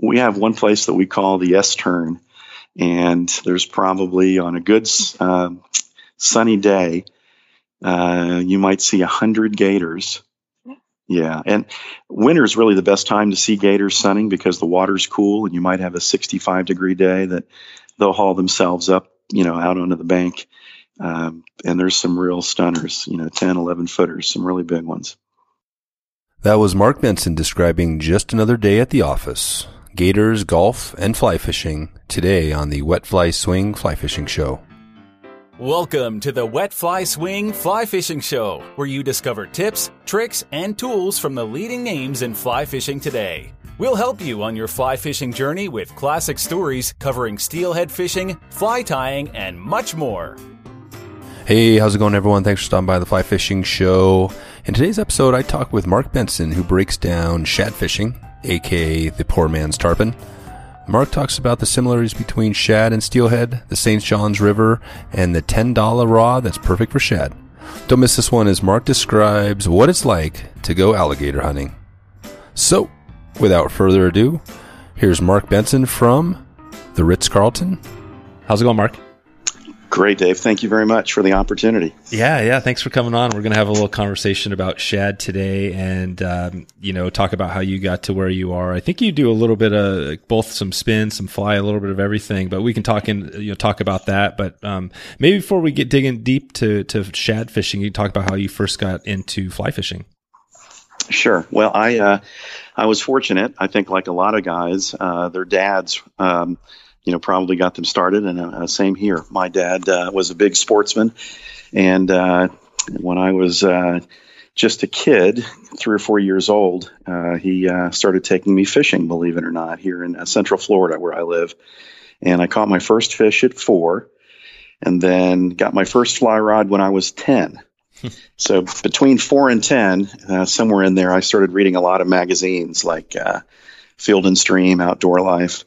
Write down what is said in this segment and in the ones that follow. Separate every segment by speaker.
Speaker 1: we have one place that we call the S turn, and there's probably on a good uh, sunny day, uh, you might see a hundred gators. Yeah, and winter is really the best time to see gators sunning because the water's cool, and you might have a 65 degree day that they'll haul themselves up, you know, out onto the bank. Um, and there's some real stunners, you know, 10, 11 footers, some really big ones.
Speaker 2: That was Mark Benson describing just another day at the office. Gators, golf, and fly fishing today on the Wet Fly Swing Fly Fishing Show.
Speaker 3: Welcome to the Wet Fly Swing Fly Fishing Show, where you discover tips, tricks, and tools from the leading names in fly fishing today. We'll help you on your fly fishing journey with classic stories covering steelhead fishing, fly tying, and much more.
Speaker 2: Hey, how's it going, everyone? Thanks for stopping by the Fly Fishing Show. In today's episode, I talk with Mark Benson, who breaks down shad fishing, aka the poor man's tarpon Mark talks about the similarities between shad and steelhead, the St. Johns River, and the $10 rod that's perfect for shad. Don't miss this one as Mark describes what it's like to go alligator hunting. So, without further ado, here's Mark Benson from the Ritz Carlton. How's it going, Mark?
Speaker 1: Great, Dave. Thank you very much for the opportunity.
Speaker 2: Yeah, yeah. Thanks for coming on. We're going to have a little conversation about shad today, and um, you know, talk about how you got to where you are. I think you do a little bit of both some spin, some fly, a little bit of everything. But we can talk in, you know, talk about that. But um, maybe before we get digging deep to to shad fishing, you talk about how you first got into fly fishing.
Speaker 1: Sure. Well, I uh, I was fortunate. I think, like a lot of guys, uh, their dads. Um, you know, probably got them started. And uh, same here. My dad uh, was a big sportsman, and uh, when I was uh, just a kid, three or four years old, uh, he uh, started taking me fishing. Believe it or not, here in Central Florida, where I live, and I caught my first fish at four, and then got my first fly rod when I was ten. so between four and ten, somewhere in there, I started reading a lot of magazines like Field and Stream, Outdoor Life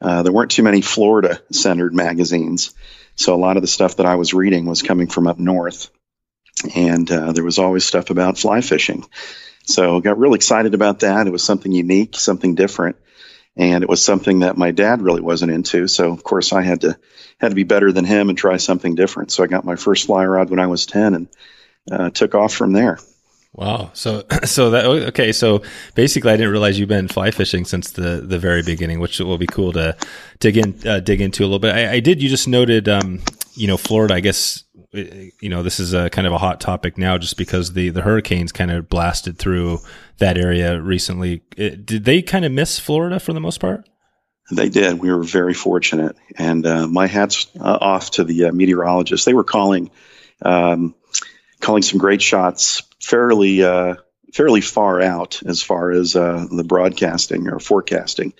Speaker 1: uh, there weren't too many Florida centered magazines. So a lot of the stuff that I was reading was coming from up north. And uh, there was always stuff about fly fishing. So I got real excited about that. It was something unique, something different. And it was something that my dad really wasn't into. So of course I had to had to be better than him and try something different. So I got my first fly rod when I was 10 and uh, took off from there.
Speaker 2: Wow. So, so that okay. So basically, I didn't realize you've been fly fishing since the the very beginning, which will be cool to dig in uh, dig into a little bit. I, I, did. You just noted, um, you know, Florida. I guess you know this is a kind of a hot topic now, just because the the hurricanes kind of blasted through that area recently. It, did they kind of miss Florida for the most part?
Speaker 1: They did. We were very fortunate, and uh, my hats uh, off to the uh, meteorologists. They were calling. Um, calling some great shots fairly uh, fairly far out as far as uh, the broadcasting or forecasting.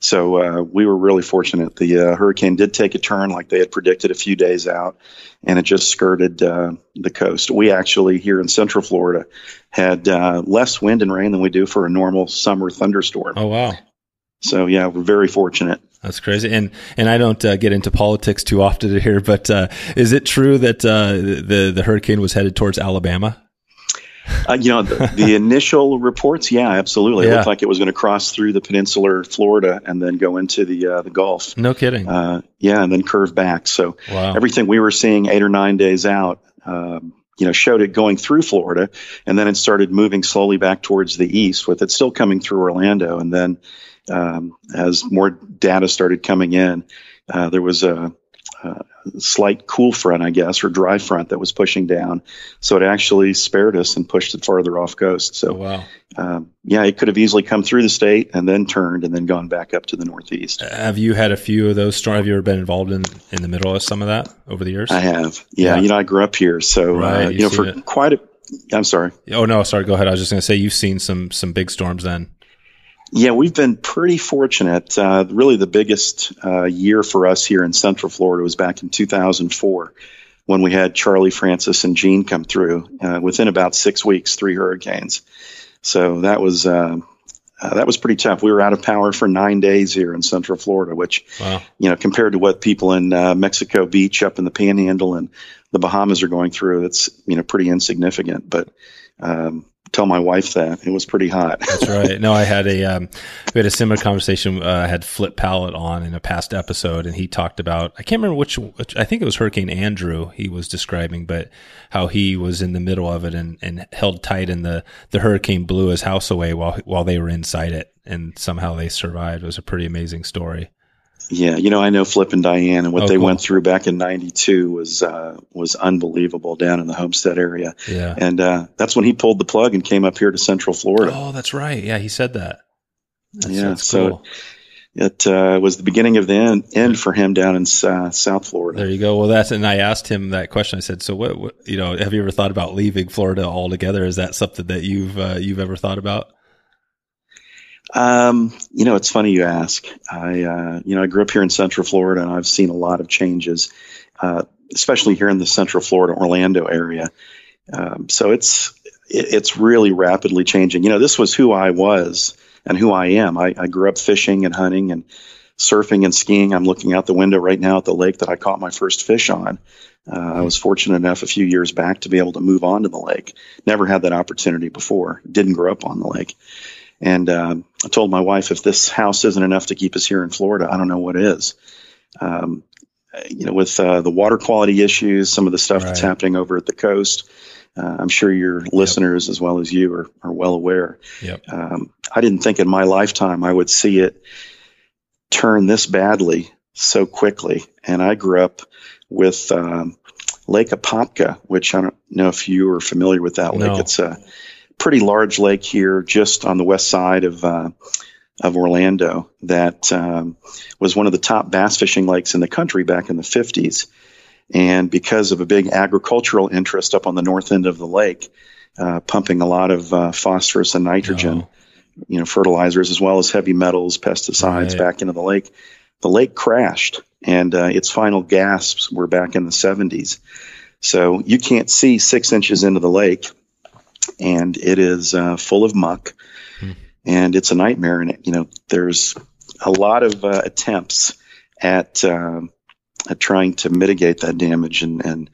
Speaker 1: So uh, we were really fortunate. The uh, hurricane did take a turn like they had predicted a few days out, and it just skirted uh, the coast. We actually here in Central Florida had uh, less wind and rain than we do for a normal summer thunderstorm.
Speaker 2: Oh wow!
Speaker 1: So yeah, we're very fortunate.
Speaker 2: That's crazy, and and I don't uh, get into politics too often here, but uh, is it true that uh, the the hurricane was headed towards Alabama?
Speaker 1: Uh, you know, the, the, initial reports, yeah, absolutely. It looked like it was going to cross through the peninsular Florida and then go into the uh, the Gulf.
Speaker 2: No kidding.
Speaker 1: Uh, yeah, and then curve back. So wow. everything we were seeing eight or nine days out, um, you know, showed it going through Florida, and then it started moving slowly back towards the east, with it still coming through Orlando, and then um, as more data started coming in, uh, there was a, a, slight cool front, I guess, or dry front that was pushing down. So it actually spared us and pushed it farther off coast. So, oh, wow. Um, yeah, it could have easily come through the state and then turned and then gone back up to the northeast.
Speaker 2: Have you had a few of those storms? Have you ever been involved in, in the middle of some of that over the years?
Speaker 1: I have. Yeah, yeah. you know, I grew up here. So, uh, right, uh, you know, for it. quite a I'm sorry.
Speaker 2: Oh no, sorry. Go ahead. I was just going to say you've seen some some big storms then.
Speaker 1: Yeah, we've been pretty fortunate. Uh, really, the biggest uh, year for us here in Central Florida was back in 2004 when we had Charley Frances and Jeanne come through. Uh, within about six weeks, three hurricanes. So that was uh, uh, that was pretty tough. We were out of power for nine days here in Central Florida, which wow. you know compared to what people in uh, Mexico Beach up in the Panhandle and the Bahamas are going through, it's you know pretty insignificant. But um, tell my wife that it was pretty hot.
Speaker 2: That's right. No, I had a um, we had a similar conversation. Uh, I had Flip Pallot on in a past episode, and he talked about I can't remember which, which I think it was Hurricane Andrew he was describing, but how he was in the middle of it and, and held tight, and the the hurricane blew his house away while while they were inside it, and somehow they survived. It was a pretty amazing story.
Speaker 1: Yeah, you know, I know Flip and Diane, and what oh, they cool. went through back in '92 was uh, was unbelievable down in the Homestead area.
Speaker 2: Yeah,
Speaker 1: and uh, that's when he pulled the plug and came up here to Central Florida.
Speaker 2: Oh, that's right. Yeah, he said that.
Speaker 1: That's, yeah, that's cool. so it uh, was the beginning of the end, end for him down in uh, South Florida.
Speaker 2: There you go. Well, that's and I asked him that question. I said, "So what, what? You know, have you ever thought about leaving Florida altogether? Is that something that you've uh, you've ever thought about?"
Speaker 1: Um, you know, it's funny you ask. I, uh, you know, I grew up here in Central Florida, and I've seen a lot of changes, uh, especially here in the Central Florida Orlando area. Um, so it's it, it's really rapidly changing. You know, this was who I was and who I am. I, I grew up fishing and hunting and surfing and skiing. I'm looking out the window right now at the lake that I caught my first fish on. Uh, I was fortunate enough a few years back to be able to move on to the lake. Never had that opportunity before. Didn't grow up on the lake. And uh, I told my wife, if this house isn't enough to keep us here in Florida, I don't know what is. Um, you know, with uh, the water quality issues, some of the stuff right. that's happening over at the coast, uh, I'm sure your yep. listeners as well as you are, are well aware.
Speaker 2: Yep.
Speaker 1: Um, I didn't think in my lifetime I would see it turn this badly so quickly. And I grew up with um, Lake Apopka, which I don't know if you are familiar with that lake.
Speaker 2: No.
Speaker 1: It's a pretty large lake here, just on the west side of uh, of Orlando. That um, was one of the top bass fishing lakes in the country back in the 50s. And because of a big agricultural interest up on the north end of the lake, uh, pumping a lot of uh, phosphorus and nitrogen, you know, fertilizers as well as heavy metals, pesticides right. back into the lake, the lake crashed, and uh, its final gasps were back in the 70s. So you can't see six inches into the lake and it is uh, full of muck, hmm. and it's a nightmare. And you know, there's a lot of uh, attempts at uh, at trying to mitigate that damage and and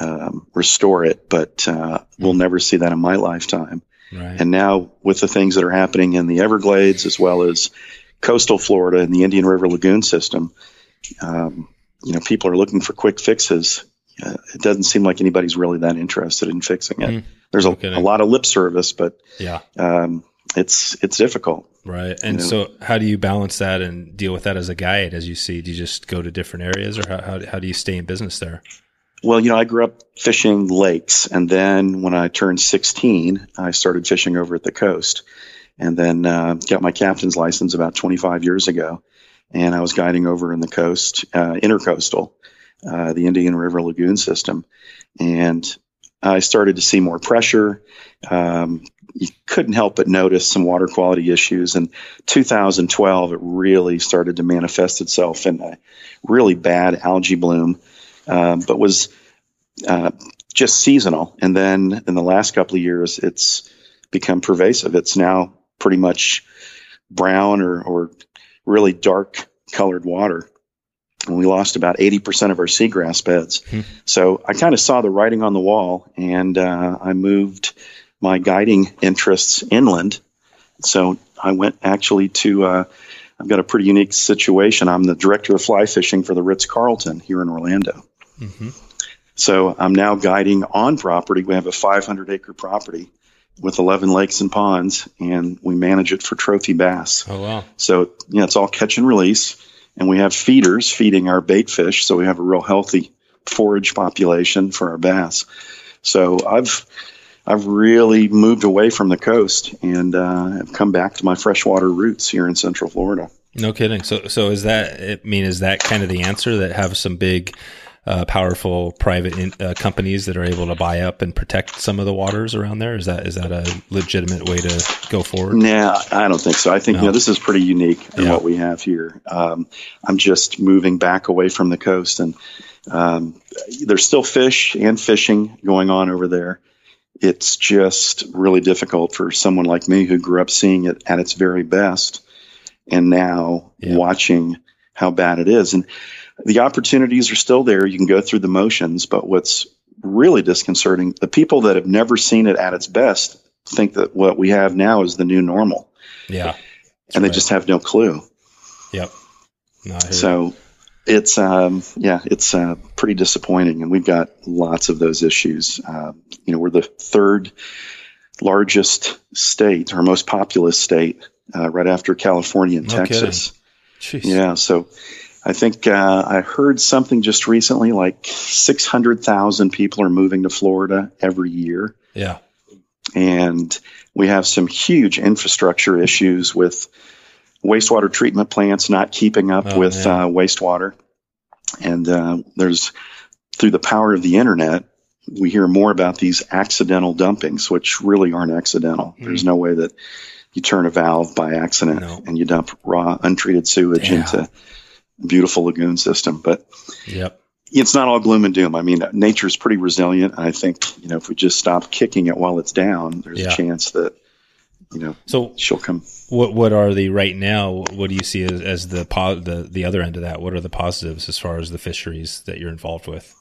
Speaker 1: um, restore it, but uh, hmm. we'll never see that in my lifetime.
Speaker 2: Right.
Speaker 1: And now with the things that are happening in the Everglades as well as coastal Florida and the Indian River Lagoon system, um, you know, people are looking for quick fixes. Uh, it doesn't seem like anybody's really that interested in fixing it. Mm. There's a, a, lot of lip service, but
Speaker 2: yeah,
Speaker 1: um, it's it's difficult.
Speaker 2: Right. And you know? so, how do you balance that and deal with that as a guide? As you see, do you just go to different areas, or how how, how do you stay in business there?
Speaker 1: Well, you know, I grew up fishing lakes, and then when I turned 16, I started fishing over at the coast, and then uh, got my captain's license about 25 years ago, and I was guiding over in the coast, uh, intercoastal, uh, the Indian River Lagoon system, and I started to see more pressure. Um, you couldn't help but notice some water quality issues. In 2012, it really started to manifest itself in a really bad algae bloom, um, but was uh, just seasonal. And then in the last couple of years, it's become pervasive. It's now pretty much brown or, or really dark colored water and we lost about 80% of our seagrass beds. Hmm. So I kind of saw the writing on the wall and uh, I moved my guiding interests inland. So I went actually to, uh, I've got a pretty unique situation. I'm the director of fly fishing for the Ritz Carlton here in Orlando. Mm-hmm. So I'm now guiding on property. We have a 500 acre property with 11 lakes and ponds, and we manage it for trophy bass.
Speaker 2: Oh, wow.
Speaker 1: So, yeah, it's all catch and release and we have feeders feeding our bait fish, so we have a real healthy forage population for our bass. So I've I've really moved away from the coast and uh, have come back to my freshwater roots here in Central Florida.
Speaker 2: No kidding. So so is that I mean is that kind of the answer that have some big uh, powerful private in, uh, companies that are able to buy up and protect some of the waters around there? Is that is that a legitimate way to go forward?
Speaker 1: Nah, I don't think so. I think no. you know, this is pretty unique in yeah. what we have here. Um, I'm just moving back away from the coast, and um, there's still fish and fishing going on over there. It's just really difficult for someone like me who grew up seeing it at its very best, and now yeah. watching how bad it is. And the opportunities are still there. You can go through the motions, but what's really disconcerting, the people that have never seen it at its best think that what we have now is the new normal.
Speaker 2: Yeah.
Speaker 1: And they just have no clue.
Speaker 2: Yep.
Speaker 1: No, so it's um, yeah, it's uh, pretty disappointing, and we've got lots of those issues. Uh, you know, we're the third largest state, or most populous state, uh, right after California and no Texas. Yeah, so I think uh, I heard something just recently, like six hundred thousand people are moving to Florida every year.
Speaker 2: Yeah,
Speaker 1: and we have some huge infrastructure issues with wastewater treatment plants not keeping up oh, with uh, wastewater. And uh, there's, through the power of the internet, we hear more about these accidental dumpings, which really aren't accidental. Mm. There's no way that you turn a valve by accident no. and you dump raw, untreated sewage yeah. into beautiful lagoon system. But
Speaker 2: yep.
Speaker 1: it's not all gloom and doom. I mean, nature is pretty resilient. I think, you know, if we just stop kicking it while it's down, there's yeah. a chance that, you know, so she'll come
Speaker 2: what what are the right now? What do you see as, as the po- the the other end of that? What are the positives as far as the fisheries that you're involved with?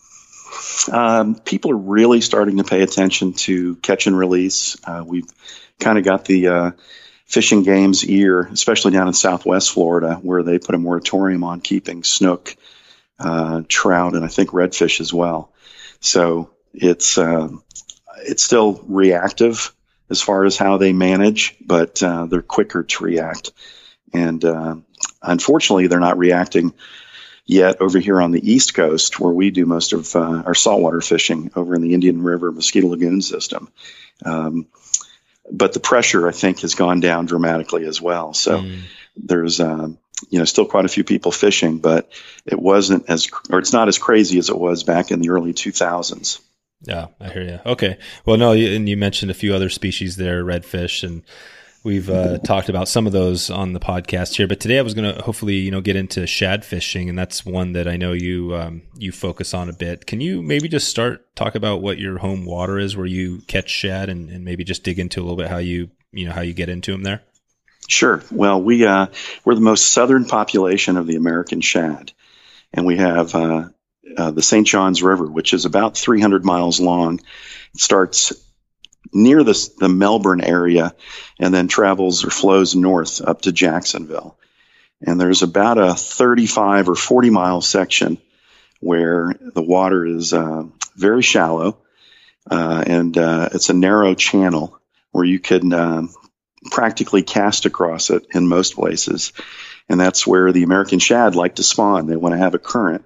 Speaker 1: Um, people are really starting to pay attention to catch and release. Uh, we've kind of got the uh, fishing game's year, especially down in Southwest Florida, where they put a moratorium on keeping snook, uh, trout, and I think redfish as well. So it's um, it's still reactive as far as how they manage, but uh, they're quicker to react. And uh, unfortunately, they're not reacting yet over here on the East Coast, where we do most of uh, our saltwater fishing over in the Indian River Mosquito Lagoon system. Um, but the pressure, I think, has gone down dramatically as well. So mm. there's, um, you know, still quite a few people fishing, but it wasn't as, or it's not as crazy as it was back in the early 2000s.
Speaker 2: Yeah, I hear you. Okay. Well, no, and you mentioned a few other species there, redfish, and we've uh, talked about some of those on the podcast here. But today, I was going to hopefully, you know, get into shad fishing, and that's one that I know you um, you focus on a bit. Can you maybe just start talk about what your home water is, where you catch shad, and, and maybe just dig into a little bit how you you know how you get into them there?
Speaker 1: Sure. Well, we uh, we're the most southern population of the American shad, and we have uh, uh, the St. Johns River, which is about 300 miles long. It starts near the, the Melbourne area and then travels or flows north up to Jacksonville. And there's about a 35 or 40 mile section where the water is uh, very shallow uh, and uh, it's a narrow channel where you can um, practically cast across it in most places. And that's where the American shad like to spawn. They want to have a current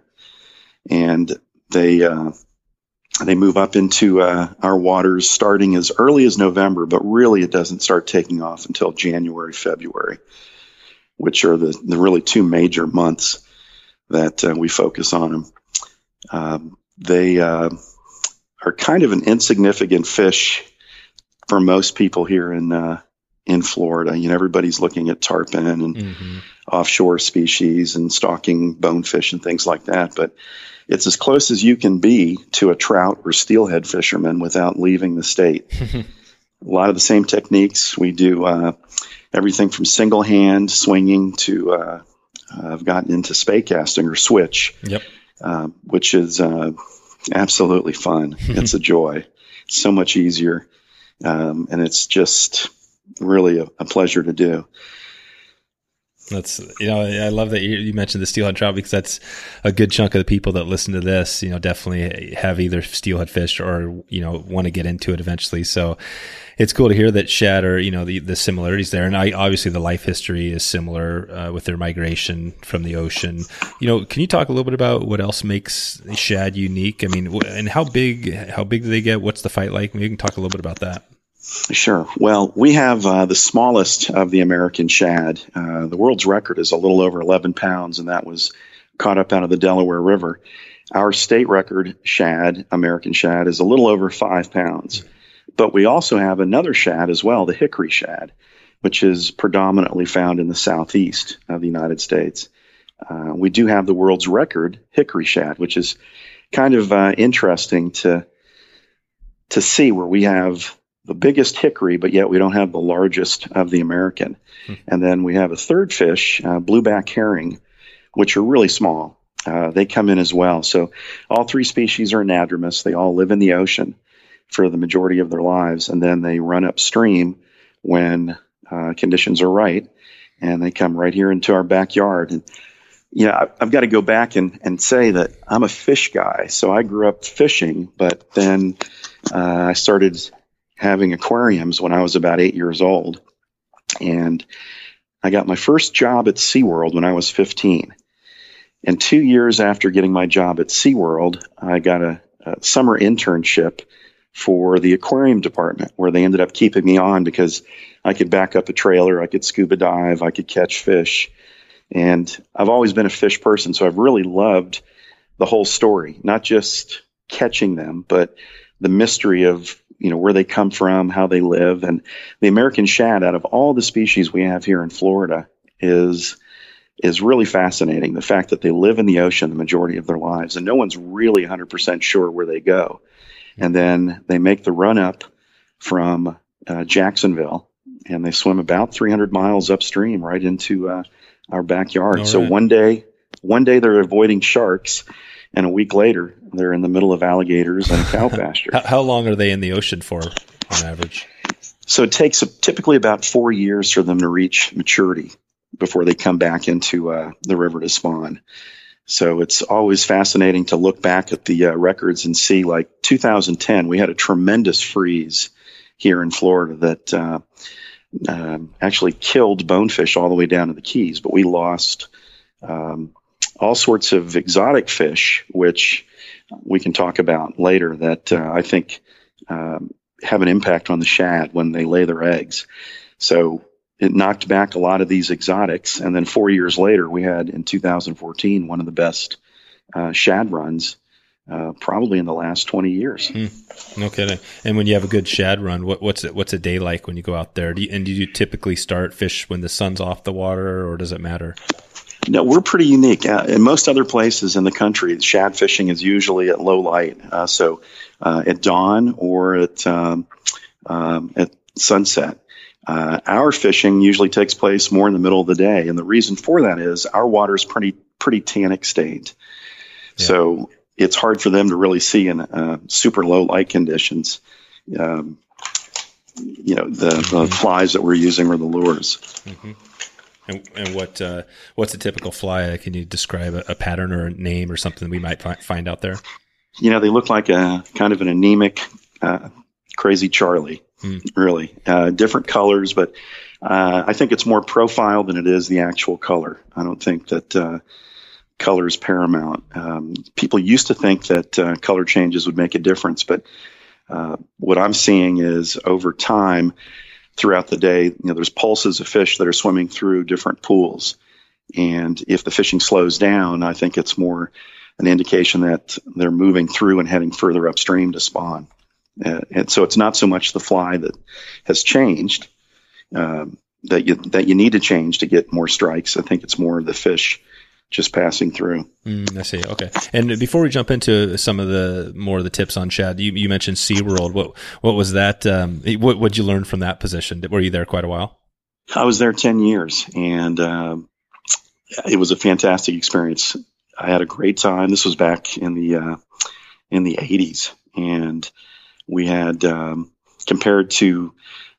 Speaker 1: and they uh, they move up into uh, our waters starting as early as November, but really it doesn't start taking off until January, February, which are the, the really two major months that uh, we focus on them. Um, they uh, are kind of an insignificant fish for most people here in uh, in Florida. You know, everybody's looking at tarpon and mm-hmm. offshore species and stalking bonefish and things like that, but it's as close as you can be to a trout or steelhead fisherman without leaving the state. a lot of the same techniques. We do uh, everything from single hand swinging to uh, I've gotten into spey casting or switch,
Speaker 2: yep.
Speaker 1: uh, which is uh, absolutely fun. it's a joy. It's so much easier, um, and it's just really a, a pleasure to do.
Speaker 2: That's you know I love that you, you, mentioned the steelhead trout because that's a good chunk of the people that listen to this you know definitely have either steelhead fish or you know want to get into it eventually. So it's cool to hear that shad are you know the, the similarities there, and I, obviously the life history is similar uh, with their migration from the ocean. You know, can you talk a little bit about what else makes shad unique? I mean, and how big how big do they get? What's the fight like? Maybe you can talk a little bit about that.
Speaker 1: Sure. Well, we have uh, the smallest of the American shad. Uh, the world's record is a little over 11 pounds, and that was caught up out of the Delaware River. Our state record shad, American shad, is a little over five pounds. But we also have another shad as well, the hickory shad, which is predominantly found in the southeast of the United States. Uh, we do have the world's record hickory shad, which is kind of uh, interesting to to see where we have the biggest hickory, but yet we don't have the largest of the American. Hmm. And then we have a third fish, uh, blueback herring, which are really small. Uh, they come in as well. So all three species are anadromous. They all live in the ocean. for the majority of their lives, and then they run upstream when uh, conditions are right, and they come right here into our backyard. And yeah, I, I've got to go back and, and say that I'm a fish guy. So I grew up fishing, but then uh, I started having aquariums when I was about eight years old. And I got my first job at SeaWorld when I was 15. And two years after getting my job at SeaWorld, I got a, a summer internship for the aquarium department where they ended up keeping me on because I could back up a trailer, I could scuba dive, I could catch fish. And I've always been a fish person, so I've really loved the whole story, not just catching them, but the mystery of you know where they come from, how they live, and the American shad. Out of all the species we have here in Florida, is is really fascinating. The fact that they live in the ocean the majority of their lives, and no one's really 100% sure where they go, and then they make the run up from uh, Jacksonville, and they swim about 300 miles upstream right into uh, our backyard. All so one day, one day they're avoiding sharks, and a week later they're in the middle of alligators and a cow pasture.
Speaker 2: how, how long are they in the ocean for, on average?
Speaker 1: So it takes typically about four years for them to reach maturity before they come back into uh, the river to spawn. So it's always fascinating to look back at the uh, records and see, like 2010, we had a tremendous freeze here in Florida that uh, um, actually killed bonefish all the way down to the Keys, but we lost um, all sorts of exotic fish, which we can talk about later, that uh, I think um, have an impact on the shad when they lay their eggs. So it knocked back a lot of these exotics. And then four years later, we had in 2014 one of the best uh, shad runs uh, probably in the last 20 years. Hmm.
Speaker 2: No kidding. And when you have a good shad run, what, what's it, what's a day like when you go out there? Do you, and do you typically start fish when the sun's off the water or does it matter?
Speaker 1: No, we're pretty unique. Uh, in most other places in the country, shad fishing is usually at low light. Uh, so uh, at dawn or at, um, um, at sunset. Uh, our fishing usually takes place more in the middle of the day, and the reason for that is our water is pretty pretty tannic stained. Yeah. So it's hard for them to really see in uh, super low light conditions. Um, you know the, mm-hmm. the, flies that we're using or the lures. Mm-hmm.
Speaker 2: And, and, what uh, what's a typical fly? Can you describe a, a, pattern or a name or something we might fi- find out there?
Speaker 1: You know, they look like a kind of an anemic, uh, crazy Charlie. Mm. Really, uh, different colors, but uh, I think it's more profile than it is the actual color. I don't think that uh, color is paramount. Um, people used to think that uh, color changes would make a difference, but uh, what I'm seeing is over time, throughout the day, you know, there's pulses of fish that are swimming through different pools, and if the fishing slows down, I think it's more an indication that they're moving through and heading further upstream to spawn. Uh, and so it's not so much the fly that has changed um, that you that you need to change to get more strikes. I think it's more the fish just passing through.
Speaker 2: Mm, I see. Okay. And before we jump into some of the more of the tips on shad, you, you mentioned SeaWorld. What what was that? Um, what did you learn from that position? Were you there quite a while?
Speaker 1: I was there ten years, and uh, it was a fantastic experience. I had a great time. This was back in the uh, in the eighties, and we had um, compared to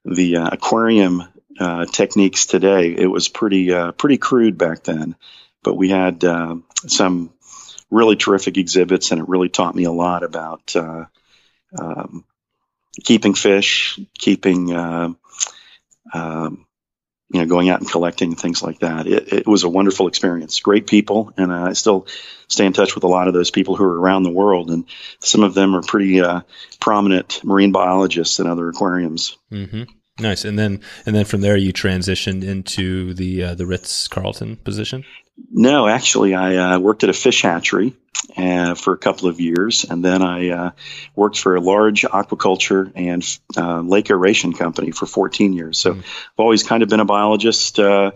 Speaker 1: the uh, aquarium uh, techniques today. It was pretty uh, pretty crude back then but we had uh, some really terrific exhibits, and it really taught me a lot about uh, um, keeping fish, keeping uh, um, you know going out and collecting things like that. It, it, was a wonderful experience. Great people, and I still stay in touch with a lot of those people who are around the world, and some of them are pretty uh, prominent marine biologists in other aquariums.
Speaker 2: Mm-hmm. Nice, and then and then from there you transitioned into the uh, the Ritz Carlton position.
Speaker 1: No, actually, I uh, worked at a fish hatchery uh, for a couple of years, and then I uh, worked for a large aquaculture and uh, lake aeration company for 14 years. So mm. I've always kind of been a biologist, uh,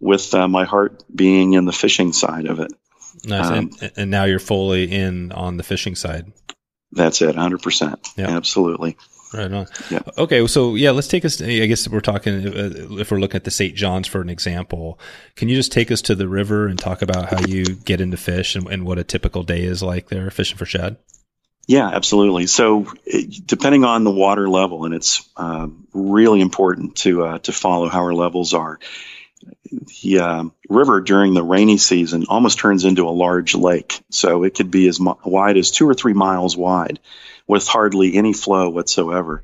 Speaker 1: with uh, my heart being in the fishing side of it.
Speaker 2: Nice, um, and, and, now you're fully in on the fishing side.
Speaker 1: That's it, 100. percent Absolutely.
Speaker 2: Right on. Yeah. Okay. So yeah, let's take us. I guess we're talking uh, if we're looking at the St. Johns for an example. Can you just take us to the river and talk about how you get into fish and, and what a typical day is like there fishing for shad?
Speaker 1: Yeah, absolutely. So, depending on the water level, and it's uh, really important to uh, to follow how our levels are. The uh, river during the rainy season almost turns into a large lake, so it could be as mo- wide as two or three miles wide, with hardly any flow whatsoever.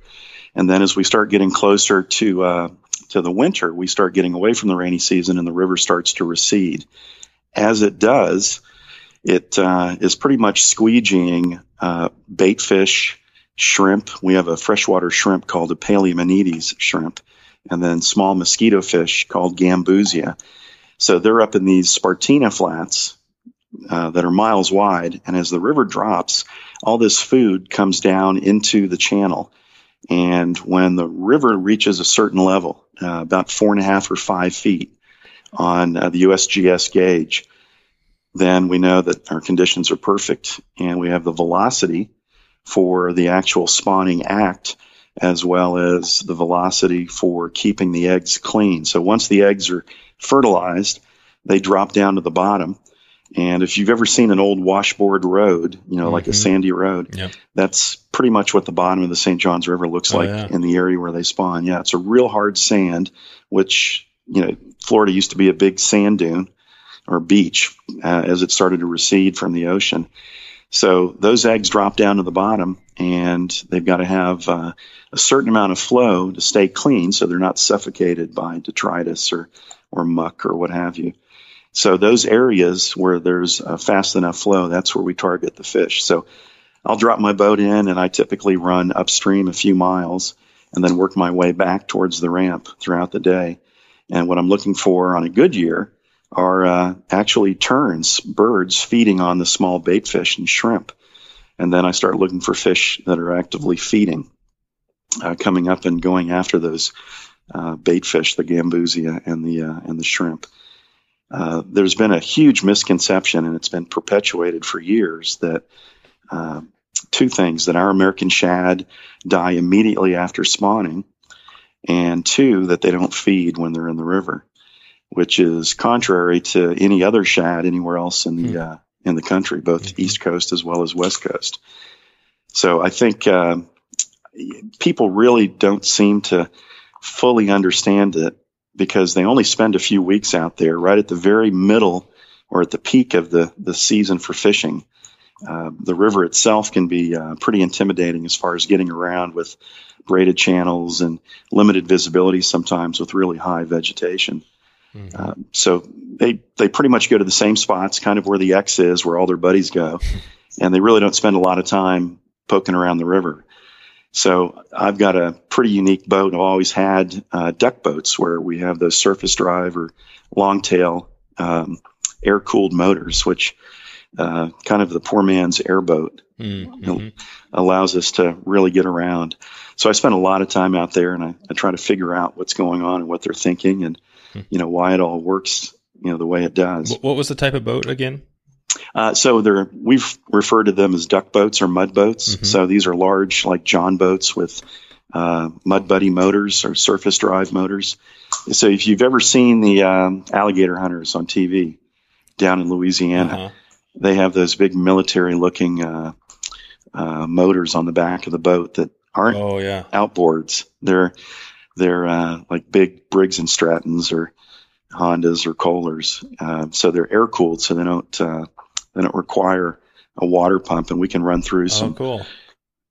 Speaker 1: And then, as we start getting closer to uh, to the winter, we start getting away from the rainy season, and the river starts to recede. As it does, it uh, is pretty much squeegeeing uh, bait fish, shrimp. We have a freshwater shrimp called a Palaemonetes shrimp, and then small mosquito fish called Gambusia. So they're up in these Spartina flats uh, that are miles wide, and as the river drops, all this food comes down into the channel. And when the river reaches a certain level, uh, about four and a half or five feet on uh, the USGS gauge, then we know that our conditions are perfect and we have the velocity for the actual spawning act as well as the velocity for keeping the eggs clean. So once the eggs are fertilized, they drop down to the bottom. And if you've ever seen an old washboard road, you know, mm-hmm. like a mm-hmm. sandy road, yep. that's pretty much what the bottom of the St. Johns River looks oh, like yeah. in the area where they spawn. Yeah, it's a real hard sand, which, you know, Florida used to be a big sand dune or beach uh, as it started to recede from the ocean. So those eggs drop down to the bottom, and they've got to have uh, a certain amount of flow to stay clean, so they're not suffocated by detritus or or muck or what have you. So those areas where there's a fast enough flow, that's where we target the fish. So I'll drop my boat in, and I typically run upstream a few miles, and then work my way back towards the ramp throughout the day. And what I'm looking for on a good year are uh, actually terns, birds feeding on the small bait fish and shrimp. And then I start looking for fish that are actively feeding, uh, coming up and going after those uh, bait fish, the gambusia and the uh, and the shrimp. Uh, there's been a huge misconception, and it's been perpetuated for years that uh, two things: that our American shad die immediately after spawning, and two, that they don't feed when they're in the river which is contrary to any other shad anywhere else in the hmm. uh, in the country, both mm-hmm. East Coast as well as West Coast. So I think uh, people really don't seem to fully understand it because they only spend a few weeks out there, right at the very middle or at the peak of the the season for fishing. Uh, the river itself can be uh, pretty intimidating as far as getting around with braided channels and limited visibility sometimes with really high vegetation. Mm-hmm. Um, so they they pretty much go to the same spots, kind of where the X is, where all their buddies go, and they really don't spend a lot of time poking around the river. So I've got a pretty unique boat. I've always had uh, duck boats where we have those surface drive or long tail um, air cooled motors, which uh, kind of the poor man's airboat mm-hmm. allows us to really get around. So I spend a lot of time out there and I, I try to figure out what's going on and what they're thinking and you know why it all works you know the way it does.
Speaker 2: What was the type of boat again?
Speaker 1: Uh, so they're we've referred to them as duck boats or mud boats. Mm-hmm. So these are large like John boats with uh, mud buddy motors or surface drive motors. So if you've ever seen the um, alligator hunters on TV down in Louisiana, uh-huh. they have those big military looking uh, uh, motors on the back of the boat that aren't oh, yeah. outboards. They're they're uh, like big Briggs and Strattons or Hondas or Kohlers. Uh, so they're air cooled, so they don't uh, they don't require a water pump, and we can run through oh, some
Speaker 2: cool.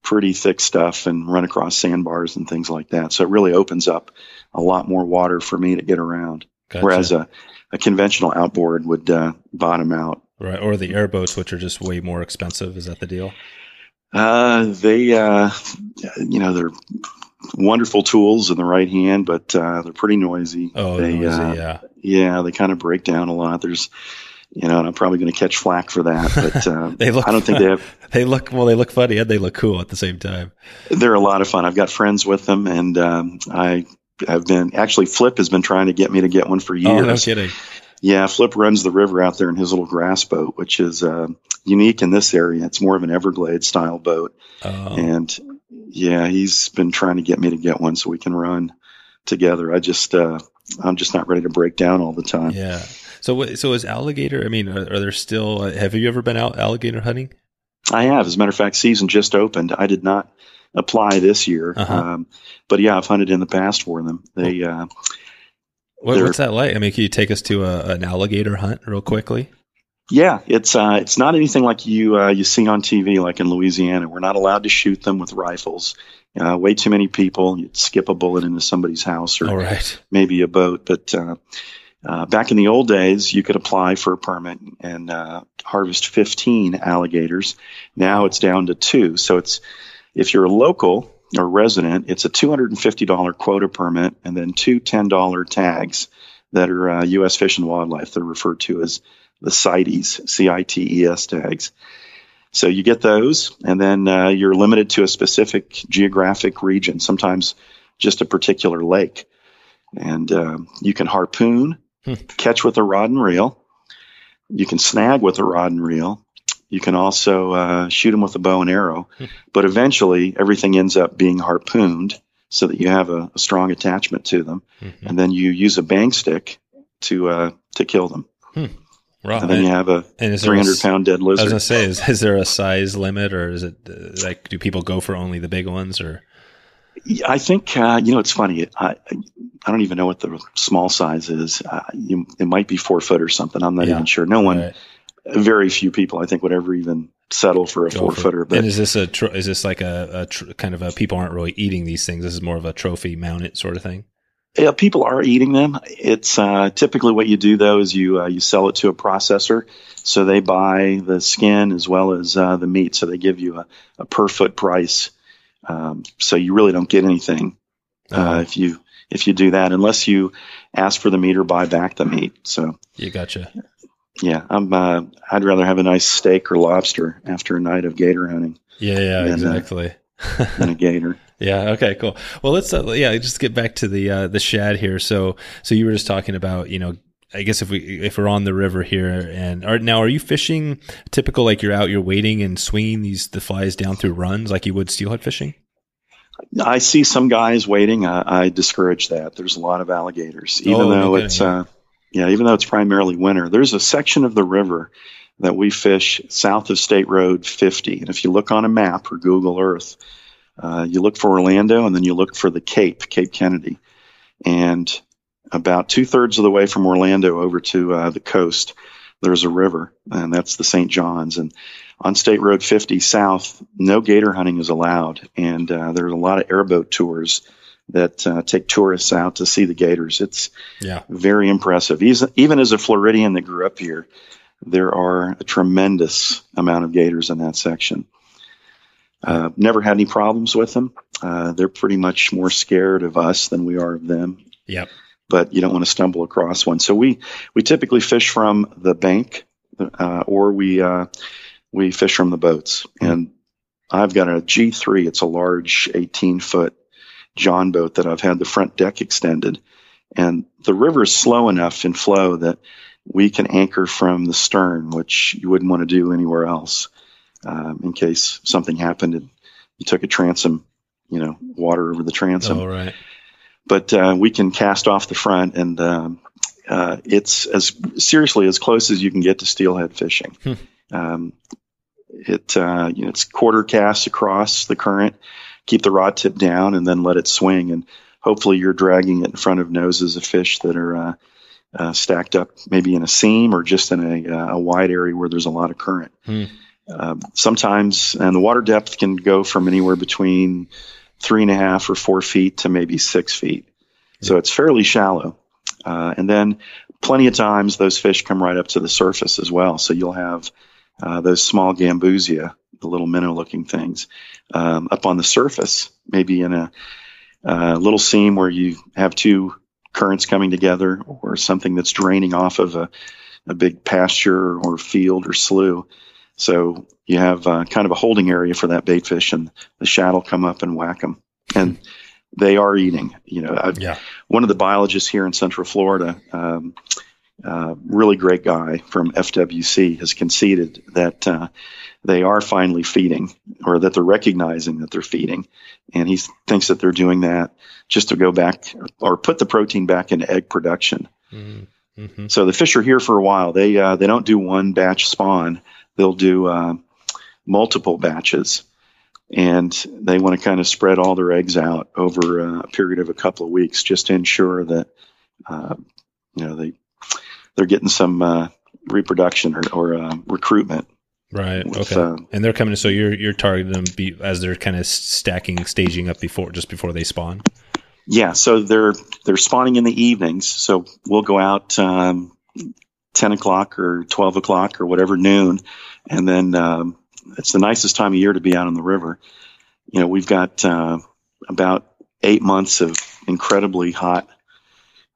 Speaker 1: pretty thick stuff and run across sandbars and things like that. So it really opens up a lot more water for me to get around. Gotcha. Whereas a, a conventional outboard would uh, bottom out.
Speaker 2: Right, or the airboats, which are just way more expensive. Is that the deal?
Speaker 1: Uh, they, uh, you know, they're wonderful tools in the right hand, but uh, they're pretty noisy.
Speaker 2: Oh,
Speaker 1: they,
Speaker 2: noisy, uh, yeah.
Speaker 1: Yeah, they kind of break down a lot. There's, you know, and I'm probably going to catch flack for that, but uh,
Speaker 2: they look.
Speaker 1: I don't think they have.
Speaker 2: they look well. They look funny and they look cool at the same time.
Speaker 1: They're a lot of fun. I've got friends with them, and um, I have been actually. Flip has been trying to get me to get one for years. Oh,
Speaker 2: no kidding.
Speaker 1: Yeah, Flip runs the river out there in his little grass boat, which is uh, unique in this area. It's more of an Everglades style boat, oh. and yeah, he's been trying to get me to get one so we can run together. I just, uh, I'm just not ready to break down all the time.
Speaker 2: Yeah. So, so is alligator? I mean, are, are there still? Uh, have you ever been out alligator hunting?
Speaker 1: I have. As a matter of fact, season just opened. I did not apply this year,
Speaker 2: Uh-huh.
Speaker 1: um, but yeah, I've hunted in the past for them. They uh,
Speaker 2: What, what's that like? I mean, can you take us to a, an alligator hunt real quickly?
Speaker 1: Yeah, it's uh, it's not anything like you uh, you see on TV, like in Louisiana. We're not allowed to shoot them with rifles. Uh, way too many people. You'd skip a bullet into somebody's house or
Speaker 2: right.
Speaker 1: maybe a boat. But uh, uh, back in the old days, you could apply for a permit and uh, harvest 15 alligators. Now it's down to two. So it's if you're a local or resident, it's a $250 quota permit and then two $10 tags that are uh, U.S. Fish and Wildlife. They're referred to as the CITES, C-I-T-E-S tags. So you get those, and then uh, you're limited to a specific geographic region, sometimes just a particular lake. And um, you can harpoon,
Speaker 2: Hmm.
Speaker 1: catch with a rod and reel. You can snag with a rod and reel. You can also uh, shoot them with a bow and arrow.
Speaker 2: Hmm.
Speaker 1: But eventually, everything ends up being harpooned so that you have a, a strong attachment to them.
Speaker 2: Mhm.
Speaker 1: And then you use a bang stick to uh, to kill them.
Speaker 2: Right.
Speaker 1: And then you have a
Speaker 2: And is there a
Speaker 1: 300
Speaker 2: s-
Speaker 1: pound dead
Speaker 2: I was gonna say, is, is there a size limit, or is it uh, like do people go for only the big ones, or
Speaker 1: I think uh, you know it's funny. I I don't even know what the small size is. Uh, you, it might be four foot or something. I'm not
Speaker 2: Yeah.
Speaker 1: even sure. No one,
Speaker 2: Right.
Speaker 1: very few people, I think, would ever even settle for a
Speaker 2: Go
Speaker 1: four
Speaker 2: for-
Speaker 1: footer. But
Speaker 2: and is this a tro- is this like a, a tr- kind of a people aren't really eating these things? This is more of a trophy mount it sort of thing.
Speaker 1: yeah, people are eating them. It's uh, typically what you do though is you uh, you sell it to a processor, so they buy the skin as well as uh, the meat. So they give you a, a per foot price. Um, so you really don't get anything uh, if you if you do that unless you ask for the meat or buy back the meat. So
Speaker 2: you gotcha.
Speaker 1: yeah, I'm. Uh, I'd rather have a nice steak or lobster after a night of gator hunting
Speaker 2: Yeah, yeah,
Speaker 1: And, uh,
Speaker 2: exactly.
Speaker 1: than a gator.
Speaker 2: Yeah. Okay. Cool. Well, let's uh, yeah, just get back to the uh, the shad here. So so you were just talking about you know. I guess if we if we're on the river here and are now are you fishing typical like you're out you're waiting and swinging these the flies down through runs like you would steelhead fishing?
Speaker 1: I see some guys waiting. I, I discourage that. There's a lot of alligators, even
Speaker 2: Oh,
Speaker 1: though
Speaker 2: kidding,
Speaker 1: it's
Speaker 2: yeah.
Speaker 1: uh, yeah, even though it's primarily winter. There's a section of the river that we fish south of State Road 50, and if you look on a map or Google Earth, uh, you look for Orlando, and then you look for the Cape, Cape Kennedy, and about two thirds of the way from Orlando over to uh, the coast, there's a river, and that's the St. Johns. And on State Road 50 South, no gator hunting is allowed, and uh, there's a lot of airboat tours that uh, take tourists out to see the gators. It's
Speaker 2: Yeah.
Speaker 1: very impressive. Even, even as a Floridian that grew up here, there are a tremendous amount of gators in that section. Uh, never had any problems with them. Uh, they're pretty much more scared of us than we are of them
Speaker 2: Yep.
Speaker 1: But you don't want to stumble across one. So we we typically fish from the bank, uh, or we uh, we fish from the boats. And I've got a G3. It's a large 18 foot John boat that I've had the front deck extended, and the river is slow enough in flow that we can anchor from the stern, which you wouldn't want to do anywhere else, um, in case something happened and you took a transom, you know, water over the transom
Speaker 2: All right.
Speaker 1: But uh, we can cast off the front and um, uh, it's as seriously as close as you can get to steelhead fishing.
Speaker 2: Hmm.
Speaker 1: Um, it uh, you know it's quarter cast across the current, keep the rod tip down and then let it swing and hopefully you're dragging it in front of noses of fish that are uh, uh, stacked up maybe in a seam or just in a, uh, a wide area where there's a lot of current.
Speaker 2: Hmm.
Speaker 1: Um, sometimes, and the water depth can go from anywhere between three and a half or four feet to maybe six feet. So it's fairly shallow. Uh, and then plenty of times those fish come right up to the surface as well. So you'll have uh, those small gambusia, the little minnow looking things, um, up on the surface, maybe in a, uh little seam where you have two currents coming together or something that's draining off of a, a big pasture or field or slough. So you have uh, kind of a holding area for that bait fish, and the shad will come up and whack them. And they are eating. You know, I've,
Speaker 2: Yeah.
Speaker 1: one of the biologists here in Central Florida, um, uh, really great guy from FWC, has conceded that uh, they are finally feeding, or that they're recognizing that they're feeding, and he thinks that they're doing that just to go back or put the protein back into egg production.
Speaker 2: Mm-hmm.
Speaker 1: So the fish are here for a while. They uh, they don't do one batch spawn. They'll do uh, multiple batches, and they want to kind of spread all their eggs out over a period of a couple of weeks, just to ensure that uh, you know they they're getting some uh, reproduction or, or uh, recruitment.
Speaker 2: Right. With, okay. Uh, and they're coming. So you're you're targeting them be, as they're kind of stacking, staging up before just before they spawn.
Speaker 1: Yeah. So they're they're spawning in the evenings. So we'll go out um, ten o'clock or twelve o'clock or whatever noon, and then um, it's the nicest time of year to be out on the river. You know, we've got uh, about eight months of incredibly hot,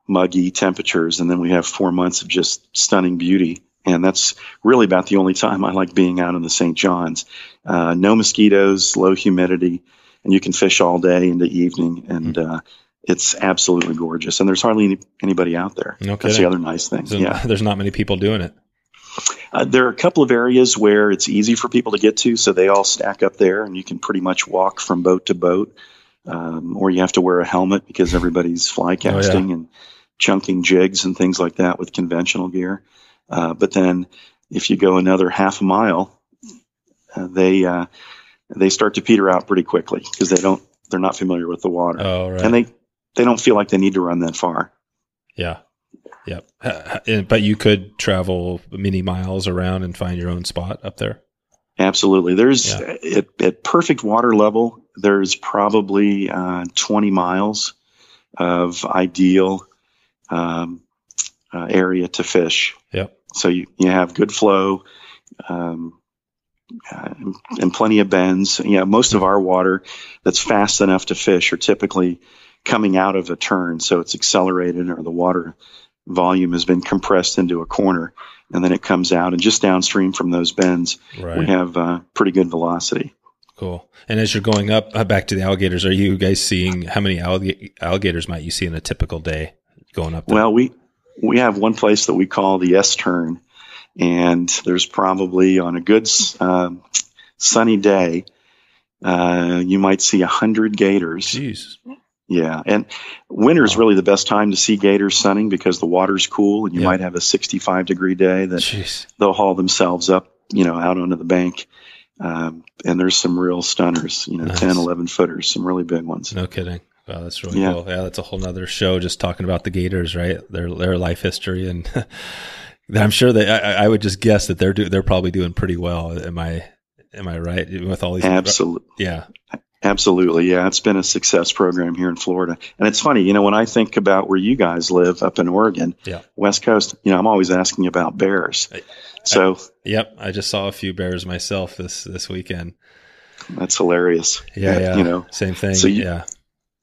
Speaker 1: muggy temperatures, and then we have four months of just stunning beauty and that's really about the only time I like being out in the St. Johns. Uh, no mosquitoes, low humidity, and you can fish all day into evening, and mm-hmm. uh, it's absolutely gorgeous. And there's hardly any, anybody out there. Okay, that's the other nice thing.
Speaker 2: So
Speaker 1: yeah,
Speaker 2: there's not many people doing it.
Speaker 1: Uh, there are a couple of areas where it's easy for people to get to, so they all stack up there, and you can pretty much walk from boat to boat. Um, or you have to wear a helmet because everybody's fly casting oh, yeah. and chunking jigs and things like that with conventional gear. Uh, but then if you go another half a mile, uh, they uh, they start to peter out pretty quickly because they don't they're not familiar with the water.
Speaker 2: Oh, right.
Speaker 1: And they they don't feel like they need to run that far.
Speaker 2: Yeah. Yep. But you could travel many miles around and find your own spot up there.
Speaker 1: Absolutely. There's yeah. at, at, perfect water level. There's probably uh, 20 miles of ideal um, uh, area to fish.
Speaker 2: Yep.
Speaker 1: So you, you have good flow um, uh, and plenty of bends. Yeah, most of our water that's fast enough to fish are typically coming out of a turn, so it's accelerated or the water volume has been compressed into a corner, and then it comes out. And just downstream from those bends, right. we have uh, pretty good velocity.
Speaker 2: Cool. And as you're going up uh, back to the alligators, are you guys seeing how many alligators might you see in a typical day going up?
Speaker 1: There? Well, we we have one place that we call the S turn, and there's probably on a good uh, sunny day, uh, you might see a hundred gators.
Speaker 2: Jeez.
Speaker 1: Yeah, and winter is really the best time to see gators sunning because the water's cool, and you might have a 65 degree day that Jeez. they'll haul themselves up, you know, out onto the bank. Um, and there's some real stunners, you know, nice. 10, 11 footers, some really big ones.
Speaker 2: No kidding. Wow, that's really yeah. cool. Yeah, that's a whole nother show just talking about the Gators, right? Their their life history, and I'm sure that I, I, would just guess that they're do, they're probably doing pretty well. Am I am I right with all these?
Speaker 1: Absolutely.
Speaker 2: Yeah.
Speaker 1: Absolutely. Yeah. It's been a success program here in Florida. And it's funny, you know, when I think about where you guys live up in Oregon,
Speaker 2: yeah.
Speaker 1: West Coast, you know, I'm always asking about bears. I, so, I,
Speaker 2: yep. I just saw a few bears myself this, this weekend.
Speaker 1: That's hilarious.
Speaker 2: Yeah. yeah. You know, same thing. So you, yeah